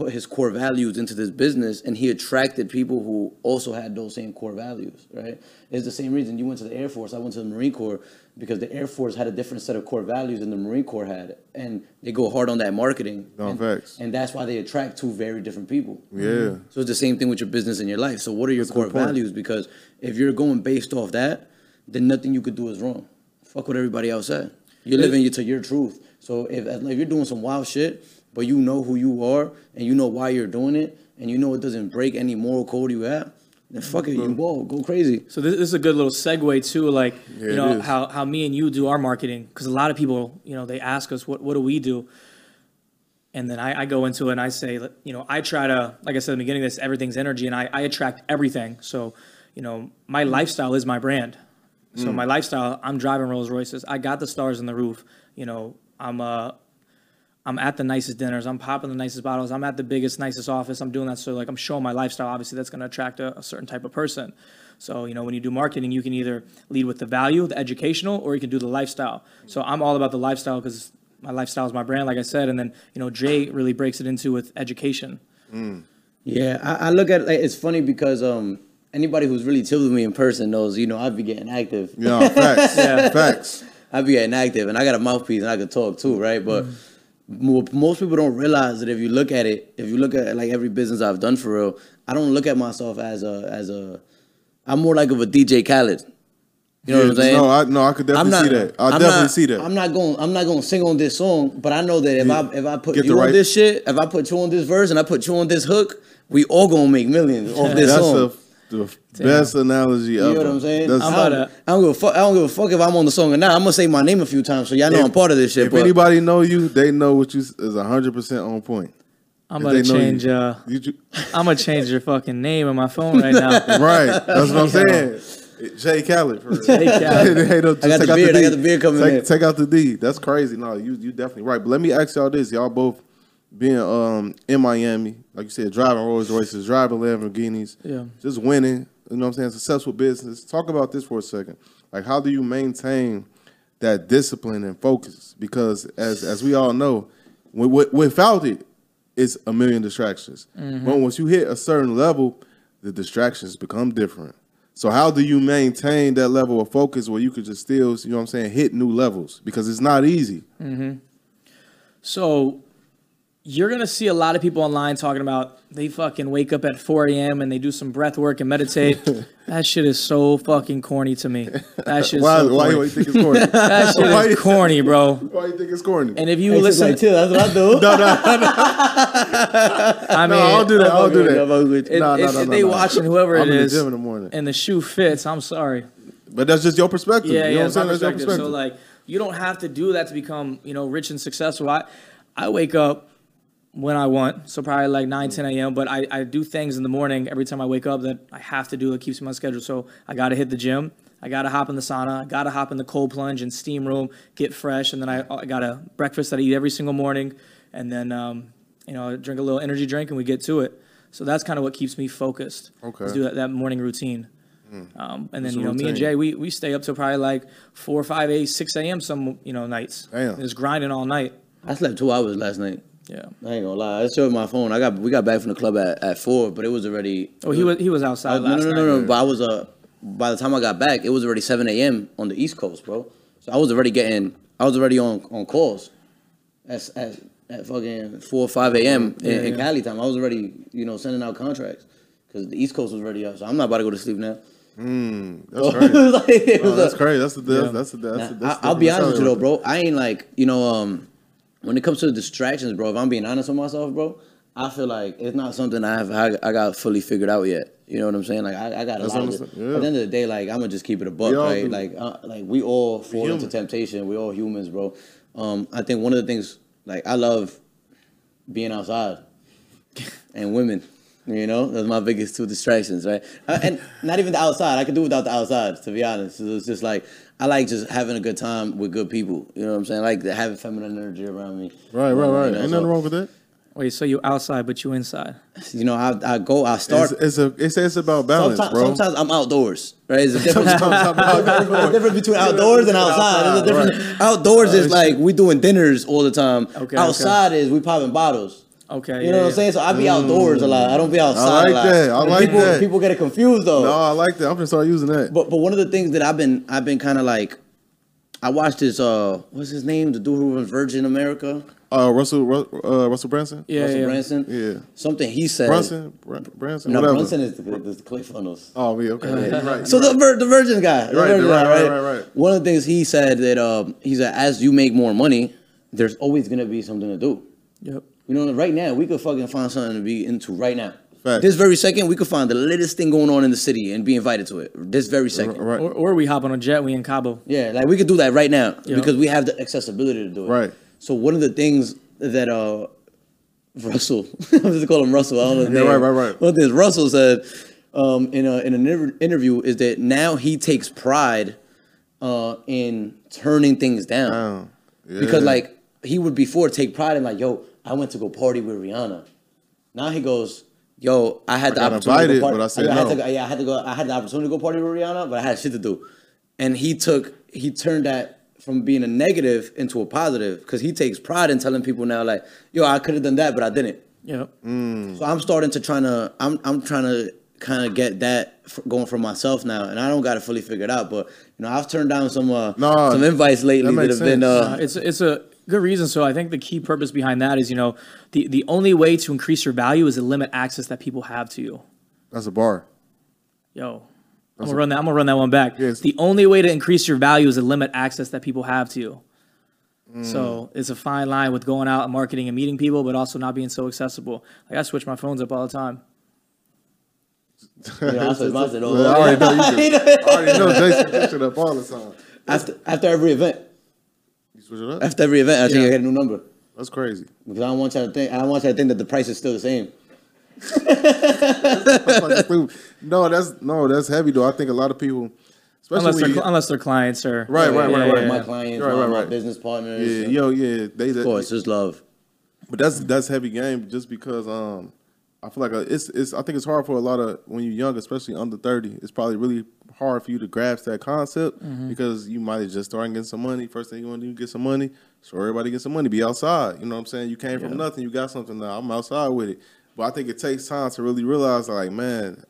put his core values into this business, and he attracted people who also had those same core values, right? It's the same reason you went to the Air Force. I went to the Marine Corps because the Air Force had a different set of core values than the Marine Corps had, and they go hard on that marketing. No, and, facts. and that's why they attract two very different people. Yeah. So it's the same thing with your business and your life. So what are your That's core values? Because if you're going based off that, then nothing you could do is wrong. Fuck what everybody else said. You're living to your truth. So if, if you're doing some wild shit, but you know who you are and you know why you're doing it, and you know it doesn't break any moral code you have, then fuck it, you ball, go crazy. So this, this is a good little segue too, like Yeah, you know how, how me and you do our marketing because a lot of people you know they ask us what what do we do, and then I, I go into it and I say you know I try to like I said in the beginning of this everything's energy and I, I attract everything. So you know my lifestyle is my brand, so my lifestyle I'm driving Rolls Royces I got the stars in the roof. You know I'm uh I'm at the nicest dinners. I'm popping the nicest bottles. I'm at the biggest, nicest office. I'm doing that. So like I'm showing my lifestyle. Obviously, that's going to attract a, a certain type of person. So you know when you do marketing, you can either lead with the value, the educational, or you can do the lifestyle. So I'm all about the lifestyle because my lifestyle is my brand, like I said. And then you know Jay really breaks it into with education. Yeah, I, I look at like it's funny because um anybody who's really chilled with me in person knows, you know, I'd be getting active. Yeah, facts. Yeah, facts. I'd be getting active, and I got a mouthpiece, and I could talk too, right? But mo- most people don't realize that if you look at it, if you look at like every business I've done for real, I don't look at myself as a as a. I'm more like of a DJ Khaled. You know what I'm saying? No, I no, I could definitely see that. I definitely not- see that. I'm not going. I'm not going to sing on this song, but I know that if I if I put Get you the on this shit, if I put you on this verse, and I put you on this hook, we all gonna make millions off this That's song. The, the best analogy You ever. know what I'm saying? That's- I about don't, to- I don't give a fuck. I don't give a fuck if I'm on the song or not. I'm gonna say my name a few times so y'all know If- I'm part of this shit. if but anybody know you, they know what you s- is hundred percent on point. I'm gonna they know you- change. Uh, You ju- I'm gonna change your fucking name on my phone right now. right. That's what I'm saying. Jay Khaled. For. Jay Khaled. Hey, no, just I got take the out beard. I D. got the beard coming take, in. Take out the D. That's crazy. No, you you definitely right. But let me ask y'all this: y'all both being um in Miami, like you said, driving Rolls Royces, driving Lamborghinis, Yeah. just winning. You know what I'm saying? Successful business. Talk about this for a second. Like, how do you maintain that discipline and focus? Because as as we all know, wi- wi- without it, it's a million distractions. Mm-hmm. But once you hit a certain level, the distractions become different. So how do you maintain that level of focus where you could just still, you know what I'm saying, hit new levels? Because it's not easy. So you're gonna see a lot of people online talking about they fucking wake up at 4 a.m. and they do some breath work and meditate. that shit is so fucking corny to me. That shit is Why, so why corny. do you think it's corny? that shit why is corny, bro. Why do you think it's corny? And if you Hey, listen, like, chill, that's what I do. no, no, no. I mean, no, I'll do that. I'll do Okay, that. I'm with you. If, No, no, if- no, if they no. watching whoever I'm it in the is, gym in the morning. and the shoe fits, I'm sorry. But that's just your perspective. Yeah, you know yeah, what I'm saying? That's your perspective. perspective. So like, you don't have to do that to become, you know, rich and successful. I, I wake up when I want, so probably like 9, 10 a.m. But I, I do things in the morning every time I wake up that I have to do that keeps me on schedule. So I got to hit the gym. I got to hop in the sauna. I got to hop in the cold plunge and steam room, get fresh, and then I, I got a breakfast that I eat every single morning, and then um, you know drink a little energy drink and we get to it. So that's kind of what keeps me focused. Okay. Is do that, that morning routine. Um, and then you know me and. Jay, we, we stay up till probably like four, five, eight, six a.m. some you know nights. Damn. Just grinding all night. I slept two hours last night. Yeah. I ain't gonna lie. I showed my phone. I got we got back from the club at, at four, but it was already. Oh, he was he was outside I was- no, last no, no, night. no, no. But I was uh by the time I got back, it was already seven a.m. on the East Coast, bro. So I was already getting. I was already on on calls. At at, at fucking four or five a.m. in, in yeah. Cali time. I was already you know sending out contracts because the East Coast was already up. So I'm not about to go to sleep now. That's crazy. like, it Oh, that's a- crazy. That's the that's, Yeah. that's the that's, the- that's I, I'll be honest with you though, bro. I ain't like you know, um, when it comes to the distractions, bro. If I'm being honest with myself, bro, I feel like it's not something I have I, I got fully figured out yet. You know what I'm saying? Like I, I got a That's lot of what I'm saying, yeah. At the end of the day, like I'm gonna just keep it a buck, right? do. Like uh, like we all fall into temptation. We all humans, bro. Um, I think one of the things like I love being outside and women. You know, that's my biggest two distractions, right? Uh, and not even the outside. I could do without the outside, to be honest. It's just like I like just having a good time with good people. You know what I'm saying? I like having feminine energy around me. Right, right, right. You know, Ain't so- nothing wrong with that. Wait, so you outside but you inside? You know, I, I go, I start. It's, it's a it's, it's about balance, sometimes, bro. sometimes I'm outdoors, right? It's a difference. Sometimes a outdoors. difference between outdoors and outside. There's a difference. Outdoors is like we doing dinners all the time. Okay, outside is we popping bottles. Okay. You know what I'm saying? So I be outdoors a lot. I don't be outside like a lot. that. I And like people, that. People get it confused though. No, I like that. I'm gonna start using that. But but one of the things that I've been I've been kind of like, I watched this uh what's his name the dude who was Virgin America Uh, Russell uh, Russell Branson. Yeah, Russell yeah. Branson Yeah. something he said Brunson. Br- Branson. no whatever. Brunson is the, is the ClickFunnels. Oh, yeah. Okay. You're right. So you're the vir- the Virgin guy, the Right, Virgin right, guy, right, right, right, right. One of the things he said that um he said as you make more money, there's always gonna be something to do. Yep. You know, right now we could fucking find something to be into right now. Fact. This very second, we could find the latest thing going on in the city and be invited to it. This very second. right. Or, or we hop on a jet, we in Cabo. Yeah, like we could do that right now Yeah. because we have the accessibility to do it. Right. So one of the things that uh Russell, I'm just call him Russell. I don't know. his Yeah, name. right, right, right. One of the things Russell said um, in a in an inter- interview is that now he takes pride uh, in turning things down Oh, yeah. because like he would before take pride in like, yo, I went to go party with Rihanna. Now he goes, yo, I had the got opportunity to go party. but I said had no. to go- yeah, I had to go. I had the opportunity to go party with Rihanna, but I had shit to do. And he took he turned that from being a negative into a positive because he takes pride in telling people now like, yo, I could have done that, but I didn't. Yep. So I'm starting to trying to I'm I'm trying to kind of get that f- going for myself now, and I don't got it fully figured out, but you know I've turned down some uh, No, some invites lately that that, makes have been uh, Uh, it's it's a good reason. So I think the key purpose behind that is, you know, the the only way to increase your value is to limit access that people have to you. That's a bar. Yo, I'm gonna run that. I'm gonna run that one back. Yes. The only way to increase your value is to limit access that people have to you. So mm. it's a fine line with going out and marketing and meeting people, but also not being so accessible. Like I switch my phones up all the time. you I said, I said, oh, I already know. I already know Jason push it up all the time. after after every event, You switch it up? after every event, I think Yeah. I get a new number That's crazy. because I don't want you to think I don't want you to think that the price is still the same. That's fucking stupid. no, that's no, that's heavy though. I think a lot of people, especially Unless when they're, you, unless they're clients or Right, right, right, yeah, right. yeah. My clients, Right, my, right, my right. business partners. yeah, yo, yeah, they, of course, just love. But that's that's heavy game just because um I feel like it's it's I think it's hard for a lot of when you're young, especially under thirty. It's probably really hard for you to grasp that concept Mm-hmm. because you might have just started getting some money. First thing you want to do, get some money. So everybody get some money. Be outside. You know what I'm saying? You came from nothing. You got something now. I'm outside with it. But I think it takes time to really realize, like, man,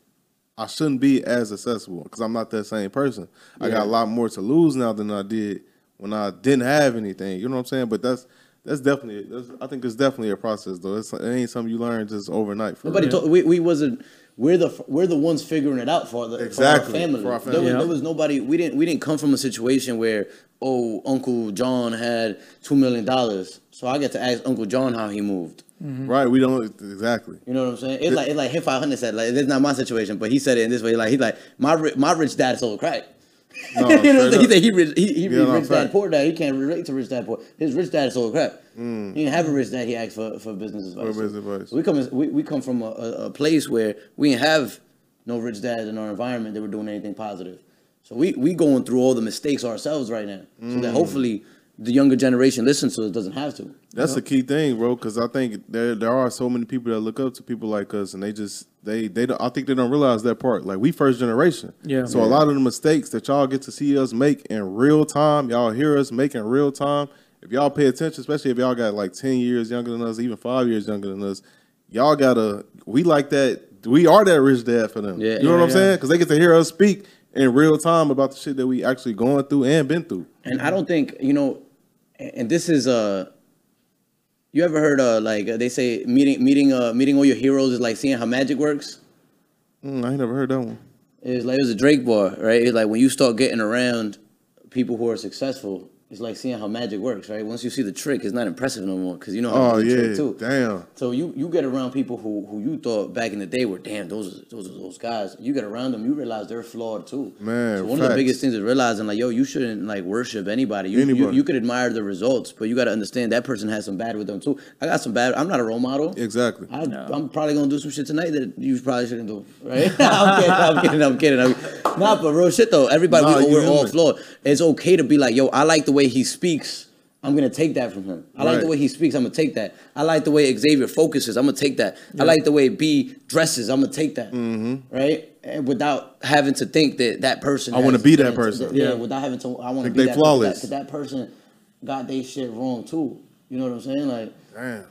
I shouldn't be as accessible because I'm not that same person. I got a lot more to lose now than I did when I didn't have anything. You know what I'm saying? But that's that's definitely. That's, I think it's definitely a process though. It's, it ain't something you learn just overnight. For Nobody told we, we wasn't we're the we're the ones figuring it out for the Exactly, for our family. for our There, family. was, Yeah. there was nobody we didn't we didn't come from a situation where oh Uncle John had two million dollars, so I get to ask Uncle John how he moved. Mm-hmm. Right? We don't exactly. You know what I'm saying? It's like it's like hit 500 said like it's not my situation, but he said it in this way like he's like my my rich dad sold crack. No, you know what I'm? He said he rich he, he Yeah, no, rich dad fact. poor dad. He can't relate to rich dad poor. His rich dad sold crack. Mm. He didn't have a rich dad. He asked for, for business advice. business advice. We come we, we come from a, a, a place where we didn't have no rich dads in our environment that were doing anything positive. So we we going through all the mistakes ourselves right now, so Mm. that hopefully the younger generation listens so it doesn't have to. That's the key thing, bro. Because I think there there are so many people that look up to people like us, and they just they they don't. I think they don't realize that part. Like we first generation. Yeah. So a lot of the mistakes that y'all get to see us make in real time, y'all hear us make in real time. If y'all pay attention, especially if y'all got like ten years younger than us, even five years younger than us, y'all gotta. We like that. We are that rich dad for them. Yeah, you know yeah, what I'm yeah. saying? Because they get to hear us speak in real time about the shit that we actually going through and been through. And I don't think you know, and this is uh, you ever heard uh like uh, they say meeting meeting uh meeting all your heroes is like seeing how magic works. Mm, I ain't never heard that one. It's like it was a Drake bar, right? It's like when you start getting around people who are successful, it's like seeing how magic works, right? Once you see the trick, it's not impressive no more because you know how Oh to do the yeah, trick too. damn. So you you get around people who who you thought back in the day were damn those are, those are those guys. You get around them, you realize they're flawed too. Man, so one of the biggest things is realizing like yo, you shouldn't like worship anybody. You, You, Anybody. you could admire the results, but you got to understand that person has some bad with them too. I got some bad. I'm not a role model. Exactly. I, I'm probably gonna do some shit tonight that you probably shouldn't do, right? I'm kidding, I'm kidding, I'm kidding. I'm, nah, but real shit though. Everybody, Nah, we, we're all human. flawed. It's okay to be like, yo, I like the way he speaks. I'm gonna take that from him. I like the way he speaks. I'm gonna take that. I like the way Xavier focuses. I'm gonna take that. I like the way B dresses. I'm gonna take that. Mm-hmm. Right? And without having to think that that person. I wanna be that person. Yeah. Yeah. Without having to. I want to be they that flawless. Because that, that person got their shit wrong too. You know what I'm saying? Like. Damn.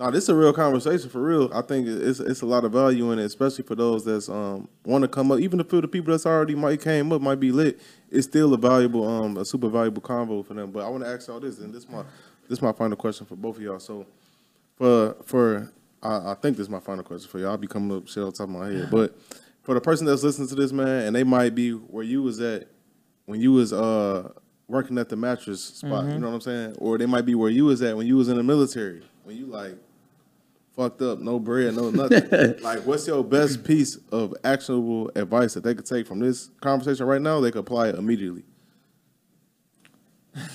No, this is a real conversation for real. I think it's it's a lot of value in it, especially for those that's um want to come up. Even if the people that's already might came up might be lit, it's still a valuable um a super valuable convo for them. But I want to ask y'all this, and this my this my final question for both of y'all. So for for I, I think this is my final question for y'all. I'll be coming up shit on top of my head, but for the person that's listening to this man, and they might be where you was at when you was uh working at the mattress spot, you know what I'm saying? Or they might be where you was at when you was in the military, when you like fucked up, no bread, no nothing. like, what's your best piece of actionable advice that they could take from this conversation right now? They could apply it immediately.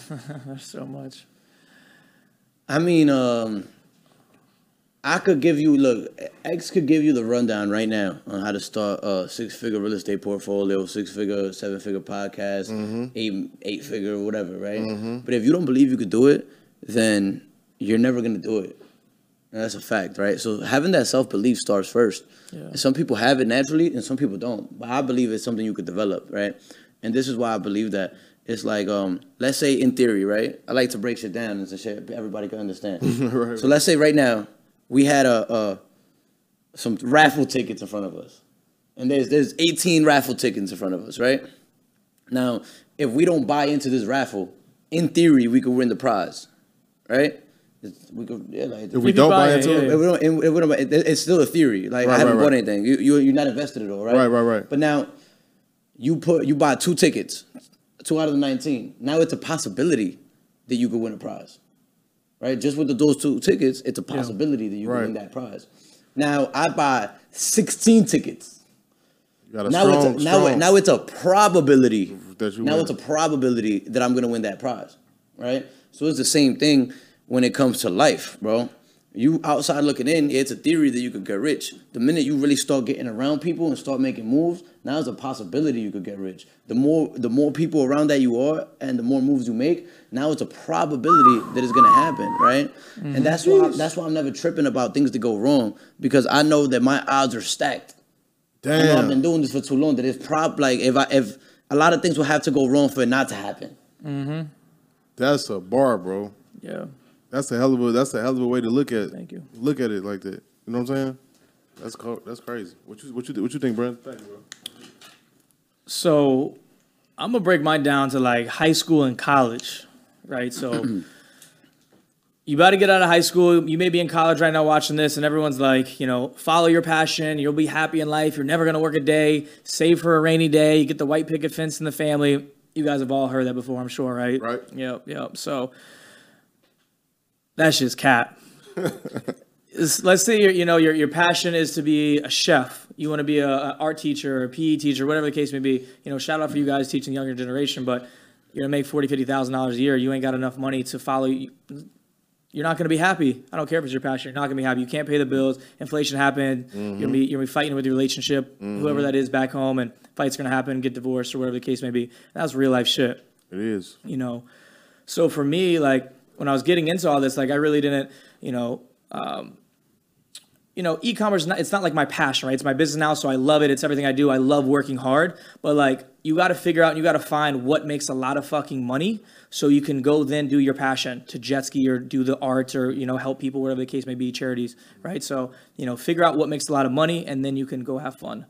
There's so much. I mean, um, I could give you look. X could give you the rundown right now on how to start a six-figure real estate portfolio, six-figure, seven-figure podcast, Mm-hmm. eight eight-figure, whatever, right? But if you don't believe you could do it, then you're never gonna do it. And that's a fact, right? So having that self-belief starts first. Yeah. Some people have it naturally, and some people don't. But I believe it's something you could develop, right? And this is why I believe that it's like, um, let's say in theory, right? I like to break shit down and shit everybody can understand. Right. So let's say right now we had a, a some raffle tickets in front of us, and there's there's 18 raffle tickets in front of us, right? Now, if we don't buy into this raffle, in theory we could win the prize, right? It's, we could, yeah, like, If we If you don't buy buy it, into yeah, it, if we don't, if we don't, it- it's still a theory. Like Right, I haven't right, bought right. anything. You, you you're not invested at all, right? Right, right, right. But now, you put you buy two tickets, two out of the nineteen. Now it's a possibility that you could win a prize, right? Just with the, those two tickets, it's a possibility that you Right. win that prize. Now I buy sixteen tickets. you got a Now strong, it's a, now it, now it's a probability. that you Now win. it's a probability that I'm gonna win that prize, right? So it's the same thing when it comes to life, bro. You outside looking in, it's a theory that you could get rich. The minute you really start getting around people and start making moves, now it's a possibility you could get rich. The more the more people around that you are, and the more moves you make, now it's a probability that it's gonna happen, right? And that's why that's why I'm never tripping about things to go wrong because I know that my odds are stacked I know I've been doing this for too long that it's prob like if I if a lot of things will have to go wrong for it not to happen. Mm-hmm. That's a bar, bro. Yeah. That's a hell of a that's a hell of a way to look at Thank you. look at it like that. You know what I'm saying? That's co- that's crazy. What you what you what you think, Brent? Thank you, bro. So I'm gonna break mine down to like high school and college, right? So you about to get out of high school. You may be in college right now watching this, and everyone's like, you know, follow your passion. You'll be happy in life. You're never gonna work a day. Save for a rainy day. You get the white picket fence in the family. You guys have all heard that before, I'm sure, right? Right. Yep. Yep. So that's just cat. Let's say your you know your your passion is to be a chef. You want to be a, a art teacher or a PE teacher, whatever the case may be. You know, shout out for you guys teaching the younger generation, but you're gonna make forty, fifty thousand dollars a year. You ain't got enough money to follow. You. You're not gonna be happy. I don't care if it's your passion. You're not gonna be happy. You can't pay the bills. Inflation happened. Mm-hmm. You're gonna be you're gonna be fighting with your relationship, mm-hmm. whoever that is back home, and fights gonna happen. Get divorced or whatever the case may be. That's real life shit It is. you know so for me like when i was getting into all this like i really didn't you know um, you know e-commerce it's not like my passion right it's my business now so i love it it's everything i do i love working hard but like you got to figure out you got to find what makes a lot of fucking money so you can go then do your passion to jet ski or do the art or you know help people whatever the case may be charities right so you know figure out what makes a lot of money and then you can go have fun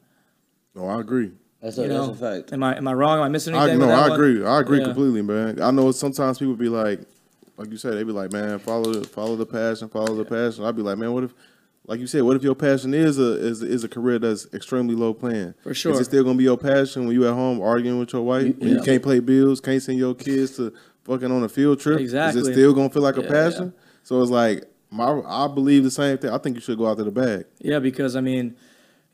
No, I agree. That's a, you know that's a fact. am i am i wrong am i missing I anything no, with that I one? agree. I agree Yeah. completely, man. I know sometimes people be like, like you said, they be like, man, follow the follow the passion, follow the passion. I'd be like, man, what if, like you said, what if your passion is a is is a career that's extremely low paying? For sure. Is it still gonna be your passion when you at home arguing with your wife? When you Yeah. can't pay bills, can't send your kids to fucking on a field trip? Exactly, Is it still gonna feel like a Yeah, passion? So it's like my I believe the same thing. I think you should go out to the bag. Yeah, because I mean,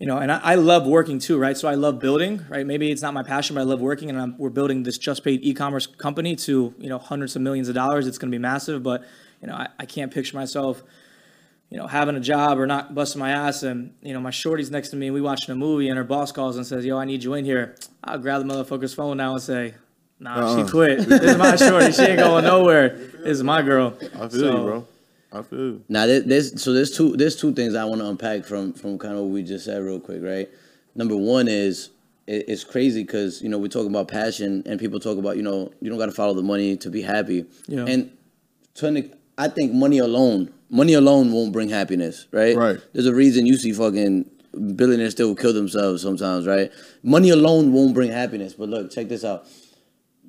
you know, and I, I love working too, right? So I love building, right? Maybe it's not my passion, but I love working, and I'm, we're building this just paid e-commerce company to you know hundreds of millions of dollars. It's going to be massive, but you know, I, I can't picture myself, you know, having a job or not busting my ass, and you know, my shorty's next to me, and we watching a movie, and her boss calls and says, "Yo, I need you in here." I'll grab the motherfucker's phone now and say. Nah, Uh-uh. she quit. This is my shorty. She ain't going nowhere. This is my girl. I feel So- you, bro. I feel you. Now there- there's so there's two there's two things I want to unpack from from kind of what we just said real quick, right? Number one is it, it's crazy because you know we're talking about passion and people talk about you know you don't got to follow the money to be happy, Yeah. and to I think money alone money alone won't bring happiness, right? Right. There's a reason you see fucking billionaires still kill themselves sometimes, right? Money alone won't bring happiness. But look, check this out.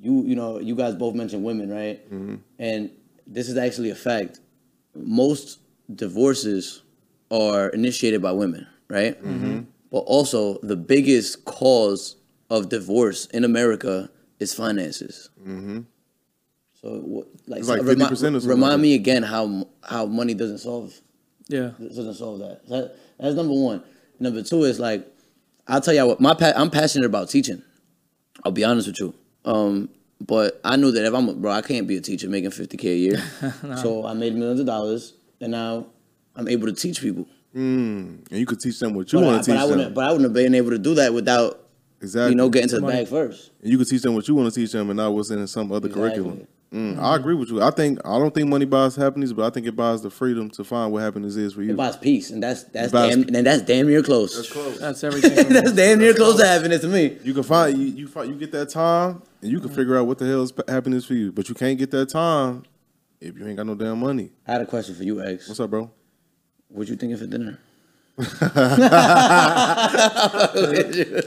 You you know you guys both mentioned women, right? Mm-hmm. And this is actually a fact most divorces are initiated by women, right? Mm-hmm. But also, the biggest cause of divorce in America is finances. So, like, like remi- 50% or something remind me again how how money doesn't solve Yeah. doesn't solve that. that. That's number one. Number two is like, I'll tell you what, my pa- I'm passionate about teaching. I'll be honest with you. Um, but I knew that if I'm a, bro, I can't be a teacher making 50k a year. So I made millions of dollars, and now I'm able to teach people. And you could teach them what you want to but teach I them. wouldn't. But I wouldn't have been able to do that without exactly. you know getting to the Money. bag first. And you can teach them what you want to teach them, and not what's in some other Exactly. curriculum. Mm, I agree with you. I think I don't think money buys happiness, but I think it buys the freedom to find what happiness is for you. It buys peace, and that's that's buys- damn, and that's damn near close. That's close. That's everything. that's damn near close to happiness to me. You can find you you find you get that time, and you can mm. figure out what the hell is pa- happiness for you. But you can't get that time if you ain't got no damn money. I had a question for you, X. What's up, bro? What you thinking for dinner?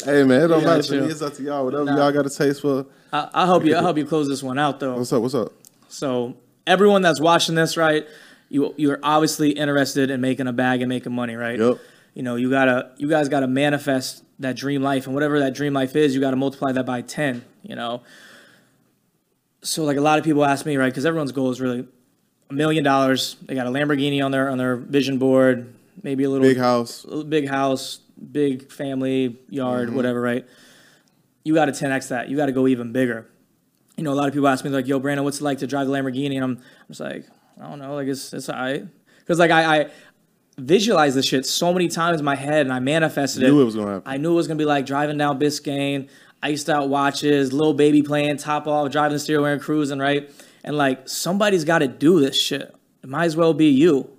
Hey man, it don't Yeah, matter to chill. me. It's up to y'all. Whatever Nah. y'all got a taste for. I, I'll help you. I'll help you close this one out, though. What's up? What's up? So everyone that's watching this, right? You you're obviously interested in making a bag and making money, right? Yep. You know, you gotta you guys gotta manifest that dream life, and whatever that dream life is, you gotta multiply that by ten. You know. So like a lot of people ask me, right? Because everyone's goal is really a million dollars. They got a Lamborghini on their on their vision board, maybe a little Big house. big house, big family, yard, Mm-hmm. whatever, right? You got to 10x that. You got to go even bigger. You know, a lot of people ask me like, "Yo, Branden, what's it like to drive the Lamborghini?" And I'm, I'm just like, I don't know, like it's it's alright, because like I, I visualized this shit so many times in my head, and I manifested it. Knew it. was gonna happen. I knew it was gonna be like driving down Biscayne, iced out watches, little baby playing top off, driving the steering wheel and cruising, right? And like somebody's got to do this shit. It might as well be you.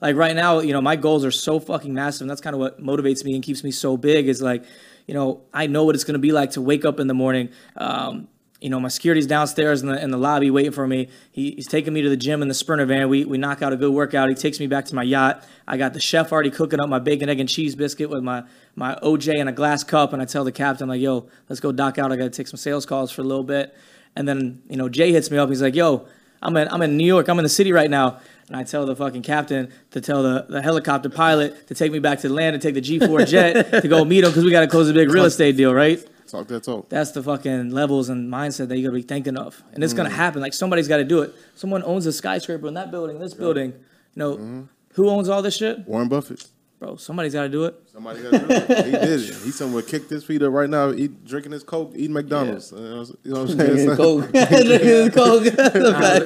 Like right now, you know, my goals are so fucking massive, and that's kind of what motivates me and keeps me so big. Is like, you know, I know what it's gonna be like to wake up in the morning. Um, you know, my security's downstairs in the in the lobby waiting for me. He, he's taking me to the gym in the sprinter van. We we knock out a good workout. He takes me back to my yacht. I got the chef already cooking up my bacon, egg, and cheese biscuit with my my OJ and a glass cup. And I tell the captain like, "Yo, let's go dock out. I got to take some sales calls for a little bit." And then you know, Jay hits me up. He's like, "Yo, I'm in I'm in New York. I'm in the city right now." And I tell the fucking captain to tell the, the helicopter pilot to take me back to the land and take the G4 jet to go meet him because we got to close a big real estate deal, right? Talk that talk. That's the fucking levels and mindset that you gotta be thinking of. And it's Mm. gonna happen. Like somebody's gotta do it. Someone owns a skyscraper in that building, this building. You know, Mm-hmm. who owns all this shit? Warren Buffett. Bro, somebody's gotta do it. Somebody got to do it. He did it. He's somewhere kicked his feet up right now, eat, drinking his coke, eating McDonald's. You know what I'm saying? Coke. Drinking Coke.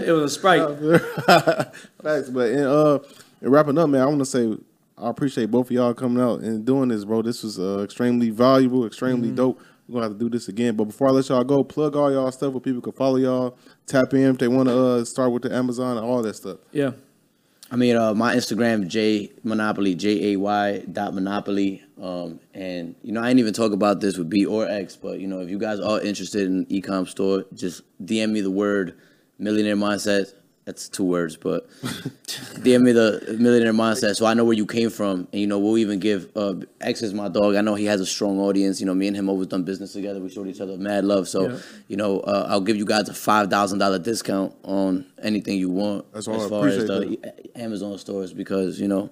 It was a sprite. Facts, but and, uh, and wrapping up, man, I want to say I appreciate both of y'all coming out and doing this, bro. This was uh, extremely valuable, extremely dope. We're gonna have to do this again. But before I let y'all go, plug all y'all stuff where people can follow y'all, tap in if they want to uh, start with the Amazon and all that stuff. Yeah. I mean, uh, my Instagram Jay Monopoly J A Y dot Monopoly, um, and you know I didn't even talk about this with B or X, but you know if you guys are interested in e-com store, just DM me the word millionaire mindset. That's two words, but DM me the millionaire mindset so I know where you came from, and you know we'll even give uh, X is my dog. I know he has a strong audience. You know, me and him always done business together. We showed each other mad love, so Yeah. you know uh, I'll give you guys a five thousand dollar discount on anything you want That's all. As far as the Amazon stores because you know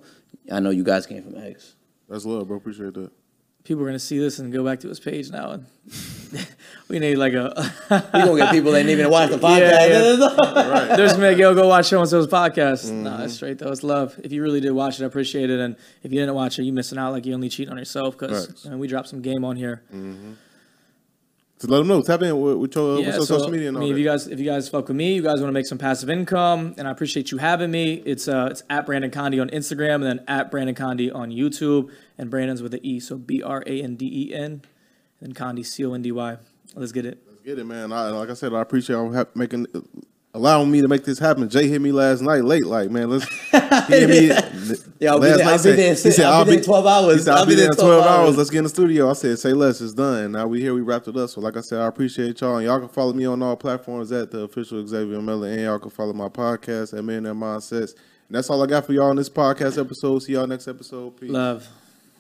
I know you guys came from X. That's love, bro. Appreciate that. People are gonna see this and go back to his page now and we need like a You gonna get people that didn't even watch the podcast. Yeah, There's me like, yo, go watch so and so's podcast. Mm-hmm. No, that's straight though. It's love. If you really did watch it, I appreciate it. And if you didn't watch it, you missing out. Like you only cheat on yourself because Facts. we dropped some game on here. So let them know. Tap in with, with your, with Yeah, your so social media and I all mean, if you guys if you guys fuck with me, you guys want to make some passive income, and I appreciate you having me. It's uh it's at Branden Condy on Instagram, and then at Branden Condy on YouTube, and Branden's with the E, so B R A N D E N, and Condy C O N D Y. Let's get it. Let's get it, man. I, like I said, I appreciate y'all making allowing me to make this happen. Jay hit me last night late, like man, let's. He hit me Yeah, I'll be there- I'll be there- he said, I'll be there in 12 hours. Said, I'll, I'll be there in 12 hours. hours. Let's get in the studio. I said, say less. It's done. Now we here. We wrapped it up. So like I said, I appreciate y'all. And y'all can follow me on all platforms at the official Xavier Miller, and y'all can follow my podcast at Man That Mindsets. And that's all I got for y'all on this podcast episode. See y'all next episode. Peace. Love.